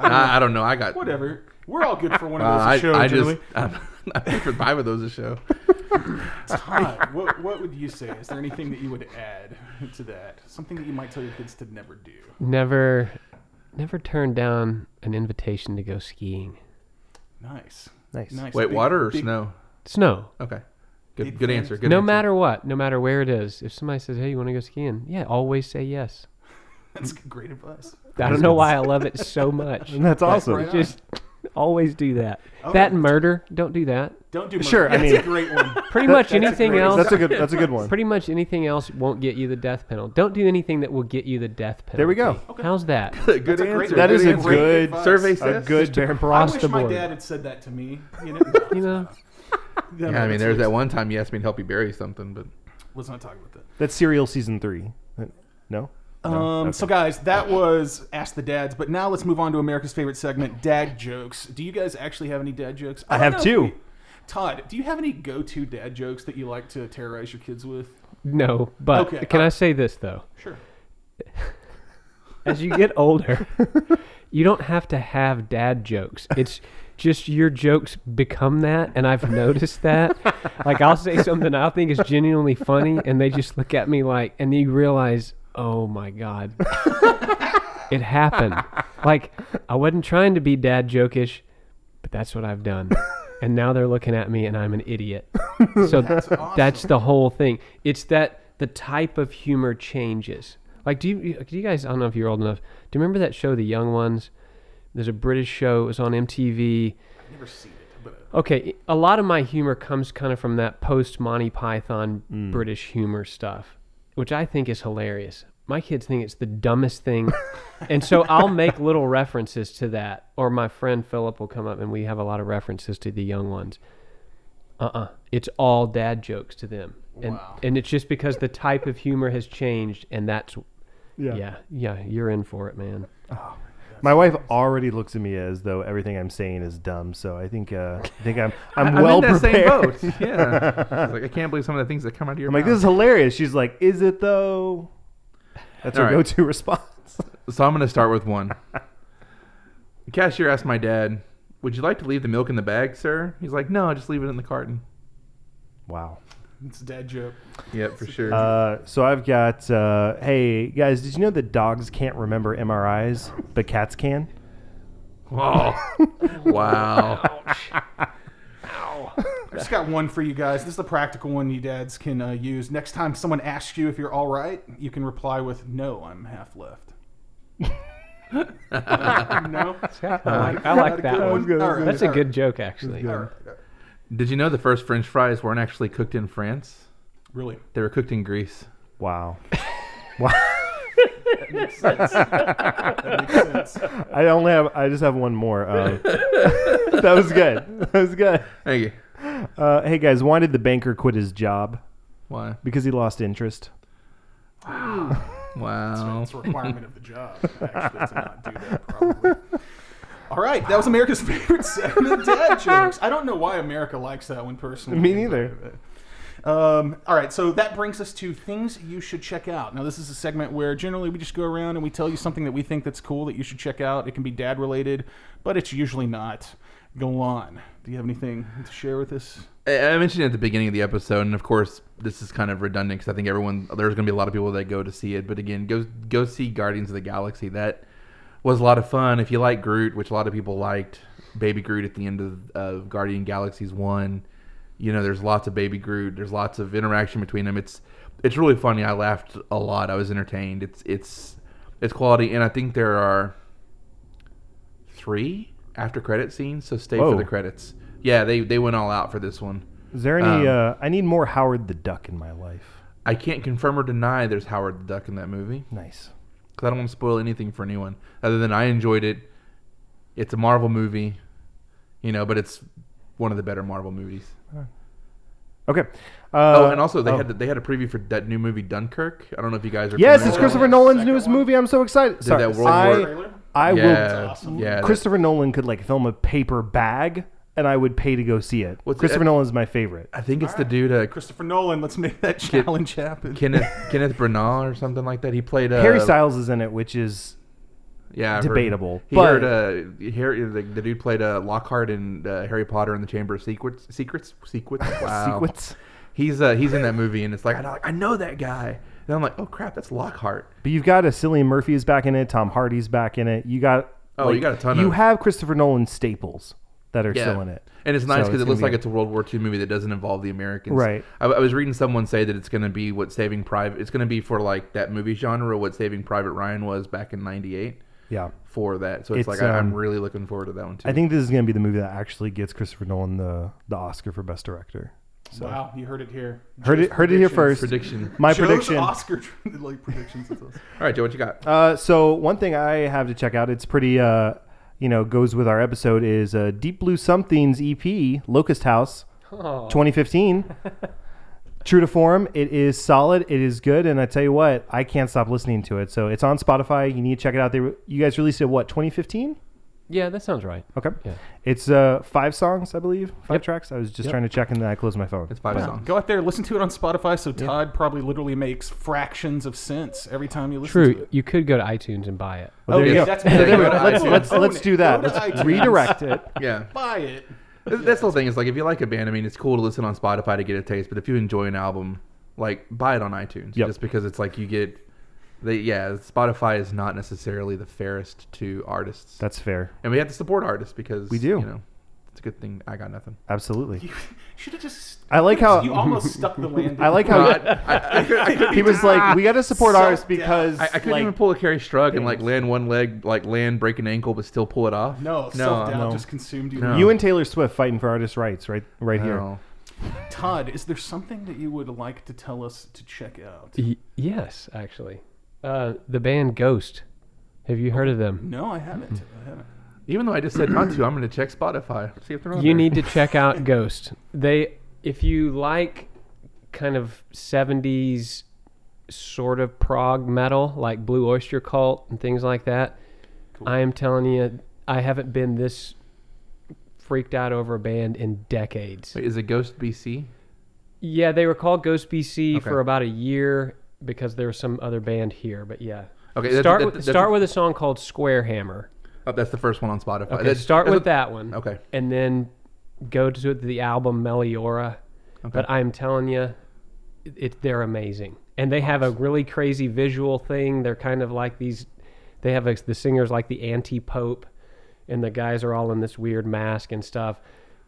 I don't know. I, I don't know. I got Whatever. We're all good for one of Uh, those I, a show. I generally. just I'm, I think for five of those a show. Todd, what, what would you say? Is there anything that you would add to that? Something that you might tell your kids to never do? Never, never turn down an invitation to go skiing. Nice. Nice. Nice. Wait, Big- water or big- snow? Snow. Okay. Good. Big Good answer. Good no answer. matter what, no matter where it is, if somebody says, "Hey, you want to go skiing?" Yeah, always say yes. That's great advice. I don't know why I love it so much. That's awesome. Right on. Just always do that. Okay. That and murder, don't do that. Don't do murder. Sure, I That's mean- a great one. Pretty much that's a anything great- else. That's a good that's a good one. Pretty much anything else won't get you the death penalty. Don't do anything that will get you the death penalty. There we go. How's that? Good That's a great- answer. That good a answer. good advice. survey A says. good Just bear. I across wish the my board. dad had said that to me. You know, You know, Yeah, Yeah, I mean, that's there's that one time you asked me to help you bury something, but Let's not talk about that. That's serial season three. Uh, No. Um, So, guys, that was Ask the Dads, but now let's move on to America's favorite segment, Dad Jokes. Do you guys actually have any dad jokes? I don't have two. we- Todd, do you have any go-to dad jokes that you like to terrorize your kids with? No, but Okay. can I say this though? Sure. As you get older, you don't have to have dad jokes. It's just your jokes become that, and I've noticed that. Like I'll say something I think is genuinely funny, and they just look at me like, and you realize, oh my god, it happened. Like I wasn't trying to be dad jokish, but that's what I've done. And now they're looking at me, and I'm an idiot. So That's awesome. that's the whole thing. It's that the type of humor changes. Like, do you, do you guys? I don't know if you're old enough. Do you remember that show, The Young Ones? There's a British show. It was on MTV. I've never seen it, but Okay, a lot of my humor comes kind of from that post Monty Python mm. British humor stuff, which I think is hilarious. My kids think it's the dumbest thing. and so I'll make little references to that. Or my friend Philip will come up and we have a lot of references to the young ones. Uh uh It's all dad jokes to them. And, Wow. and it's just because the type of humor has changed. And that's, yeah, yeah, you're in for it, man. My wife already looks at me as though everything I'm saying is dumb. So I think uh, I think I'm I'm I'm well in that prepared. same boat. Yeah. It's like I can't believe some of the things that come out of your I'm like, this is hilarious. She's like, is it though? That's her All right. go-to response. So I'm going to start with one. The cashier asked my dad, "Would you like to leave the milk in the bag, sir?" He's like, "No, just leave it in the carton." Wow. it's a dad joke. Yep, for sure. Uh, so I've got. Uh, hey guys, did you know that dogs can't remember MRIs, but cats can? oh, wow. Ow. I just got one for you guys. This is the practical one you dads can uh, use. Next time someone asks you if you're all right, you can reply with, "No, I'm half left." no, I like, I like that one. one. All right, That's a good joke, actually. All right. Did you know the first French fries weren't actually cooked in France? Really? They were cooked in Greece. Wow. wow. That makes sense. that makes sense. I only have. I just have one more. Um, that was good. That was good. Thank you. Uh, hey guys, why did the banker quit his job? Why? Because he lost interest. Wow. Wow. It's a requirement of the job, actually, to not do that, probably. All right, that was America's favorite segment, dad jokes. I don't know why America likes that one personally. Me neither. Um, all right, so that brings us to things you should check out. Now, this is a segment where generally we just go around and we tell you something that we think that's cool that you should check out. It can be dad related, but it's usually not. Go on. Do you have anything to share with us? I I mentioned it at the beginning of the episode, and of course, this is kind of redundant because I think everyone there's going to be a lot of people that go to see it. But again, go go see Guardians of the Galaxy. That was a lot of fun. If you like Groot, which a lot of people liked, Baby Groot at the end of, of Guardian Galaxies one, you know, there's lots of Baby Groot. There's lots of interaction between them. It's it's really funny. I laughed a lot. I was entertained. It's it's it's quality, and I think there are three after credit scenes. So stay Whoa. for the credits. Yeah, they they went all out for this one. Is there any? Um, uh, I need more Howard the Duck in my life. I can't confirm or deny there's Howard the Duck in that movie Nice. Because I don't want to spoil anything for anyone other than I enjoyed it. It's a Marvel movie, you know, but it's one of the better Marvel movies. Okay. Uh, oh, and also they oh. had they had a preview for that new movie Dunkirk. I don't know if you guys are. Yes, familiar it's with Christopher Second Nolan's newest one? movie. I'm so excited. Sorry, that World I, War- Trailer? I Yeah, will. awesome. yeah. that- Christopher Nolan could like film a paper bag, and I would pay to go see it. What's it- Christopher Nolan's my favorite. I think it's the dude uh, Christopher Nolan, let's make that challenge happen. Kenneth Kenneth Branagh or something like that. He played uh, Harry Styles is in it, which is Yeah, I've heard- debatable, He but- heard uh, Harry, the, the dude played uh, Lockhart in uh, Harry Potter and the Chamber of Secrets. Secrets, secrets. Wow. Secrets. He's uh, he's in that movie, and it's like I know, I know that guy. And I'm like, oh crap, that's Lockhart. But you've got a Cillian Murphy is back in it. Tom Hardy's back in it. You got Oh, you got a ton You of- have Christopher Nolan staples that are Yeah, still in it, and it's nice So because it looks be like a- it's a World War II movie that doesn't involve the Americans. Right. I, I was reading someone say that it's going to be what Saving Private. It's going to be for like that movie genre, what Saving Private Ryan was back in '98 yeah. for that. So it's, It's, like I, I'm um, really looking forward to that one too. I think this is going to be the movie that actually gets Christopher Nolan the the Oscar for best director. So Wow, you heard it here. heard Joe's it heard it here first. prediction. My Joe's prediction. Oscar like predictions. It's awesome. All right, Joe, what you got? Uh, so one thing I have to check out, it's pretty, uh, you know, goes with our episode is uh, Deep Blue Something's EP, Locust House, Oh. 2015. True to form, it is solid. It is good, and I tell you what, I can't stop listening to it. So it's on Spotify. You need to check it out. They re- you guys released it what 2015? Yeah, that sounds right. Okay, Yeah. it's uh five songs, I believe, five Yep. tracks. I was just Yep. trying to check, and then I closed my phone. It's five Wow. songs. Go out there, listen to it on Spotify. So Todd probably literally makes fractions of cents every time you listen to True. it. You could go to iTunes and buy it. Well, there you Okay, go. that's- there go go. Let's let's, let's do that. Let's iTunes. redirect it. Yeah. Buy it. That's that's the whole thing. Is like if you like a band, I mean, it's cool to listen on Spotify to get a taste. But if you enjoy an album, like buy it on iTunes. Yep. Just because it's like you get, they yeah, Spotify is not necessarily the fairest to artists, That's fair. and we have to support artists because We do. You know, it's a good thing. I got nothing. Absolutely. You should have just. I like how- you almost stuck the landing. I like No, how I, I, I, could, I, couldn't he was like, "We got to support Self-doubt. artists because I, I couldn't like, even pull a Kerri Strug and like land one leg, like land break an ankle, but still pull it off. no, no, self doubt no. just consumed you. No. you and Taylor Swift fighting for artists' rights, right? Right here. No. Todd, is there something that you would like to tell us to check out? Y- yes, actually. Uh, the band Ghost. Have you heard of them? No, I haven't. I haven't. Even though I just said not to, I'm going to check Spotify. See if they're on You there. need to check out Ghost. They, if you like, kind of '70s sort of prog metal, like Blue Oyster Cult and things like that. Cool. I am telling you, I haven't been this freaked out over a band in decades. Wait, is it Ghost BC? Yeah, they were called Ghost BC Okay. for about a year because there was some other band here. But yeah, Okay, that's- start with that's- start with a song called Square Hammer. Oh, that's the first one on Spotify. Okay, That's- start that's with a- that one. Okay. and then go to the album Meliora. Okay. But I'm telling you, it, it they're amazing, and they have a really crazy visual thing. They're kind of like these. They have a, the singers like the anti pope, and the guys are all in this weird mask and stuff,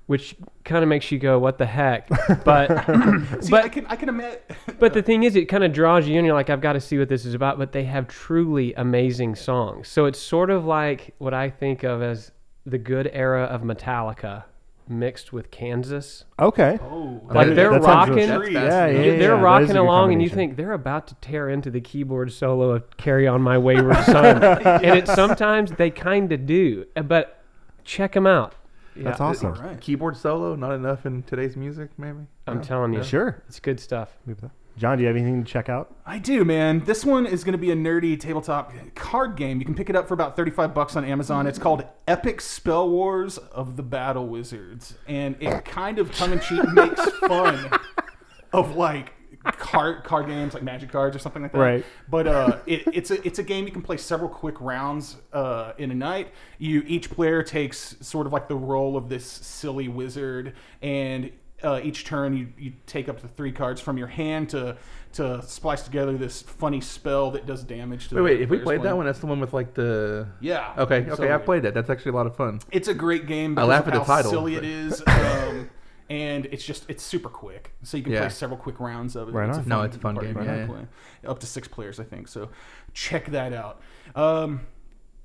which kind of makes you go, "What the heck?" But See, But- I can I can imagine. but the thing is, it kind of draws you in. You're like, I've got to see what this is about. But they have truly amazing songs. So it's sort of like what I think of as the good era of Metallica mixed with Kansas. Okay. Oh, Like, they're rocking. That's Yeah, yeah, yeah, they're that is rocking along, and you think they're about to tear into the keyboard solo of "Carry On My Wayward Son," and it sometimes they kind of do. But check them out. That's Yeah, awesome. all right. Keyboard solo, not enough in today's music, maybe. I'm telling you, Sure. it's good stuff. John, do you have anything to check out? I do, man. This one is going to be a nerdy tabletop card game. You can pick it up for about 35 bucks on Amazon. It's called Epic Spell Wars of the Battle Wizards. And it kind of tongue in cheek makes fun of like card card games like magic cards or something like that. Right. But uh, it, it's a it's a game you can play several quick rounds uh, in a night. You each player takes sort of like the role of this silly wizard, and uh, each turn you, you take up to three cards from your hand to to splice together this funny spell that does damage to. Wait, the wait. If we played that one, that's the one with like the. yeah. Okay, So okay. I've played that. That's actually a lot of fun. It's a great game. I laugh at the how title, Silly but- it is. Um, and it's just it's super quick, so you can Yeah. play several quick rounds of it. Right it's on. No, it's a fun party game, to yeah, yeah. play. Up to six players, I think. So check that out. Um,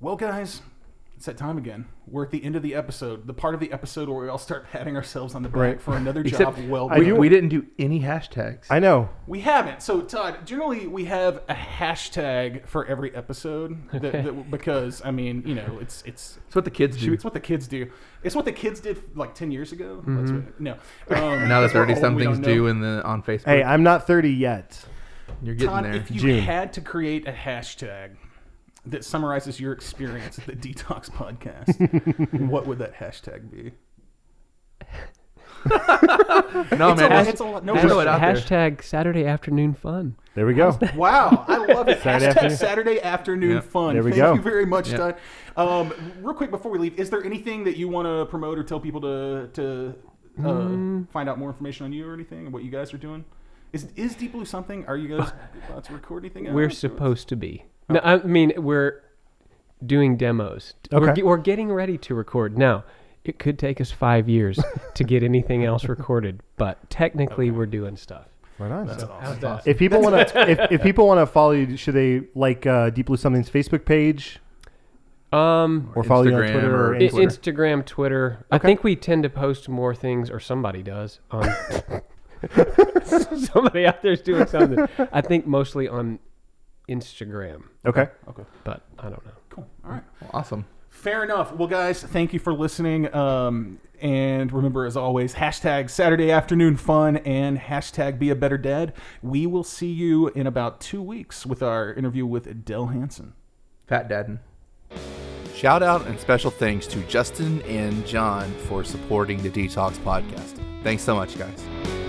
well, guys, it's that time again. We're at the end of the episode, the part of the episode where we all start patting ourselves on the back Right. for another Except job well done. We, we didn't do any hashtags. I know. We haven't. So, Todd, generally we have a hashtag for every episode that, that, because I mean, you know, it's it's That's what the kids do. it's what the kids do. It's what the kids did like ten years ago. That's what, no, um, now that that's what thirty old we somethings don't do know. in the on Facebook. Hey, I'm not 30 yet. You're getting Todd, there. if you June. had to create a hashtag that summarizes your experience at the DTALKS Podcast, what would that hashtag be? no, It's man. a it's a lot- no just throw it out there. Hashtag Saturday afternoon fun. There we go. Wow, I love it. Saturday Hashtag afternoon. Saturday afternoon Yeah. fun. There we Thank go. you very much, Yeah. Todd. Um, real quick before we leave, is there anything that you want to promote or tell people to to uh, Mm. find out more information on you or anything, or what you guys are doing? Is is Deep Blue something? Are you guys about to record anything? else, We're or- supposed to be. No, I mean we're doing demos. We're, Okay. we're getting ready to record now. It could take us five years to get anything else recorded, but technically we're doing stuff. Right on. That's So awesome. how's that? If people want to, if, if people want to follow you, should they like uh, Deep Blue Something's Facebook page Um, or follow you on Instagram Twitter or, or I- Instagram? Twitter. Instagram, Twitter. I think we tend to post more things, or somebody does. On somebody out there's doing something. I think mostly on Instagram, Okay. Okay, but I don't know. cool. All right. Well, awesome. Fair enough. Well, guys, thank you for listening. Um, and remember, as always, hashtag Saturday afternoon fun and hashtag be a better dad. We will see you in about two weeks with our interview with Dell Hansen. Fat Dadden. Shout out and special thanks to Justin and John for supporting the DTALKS podcast. Thanks so much, guys.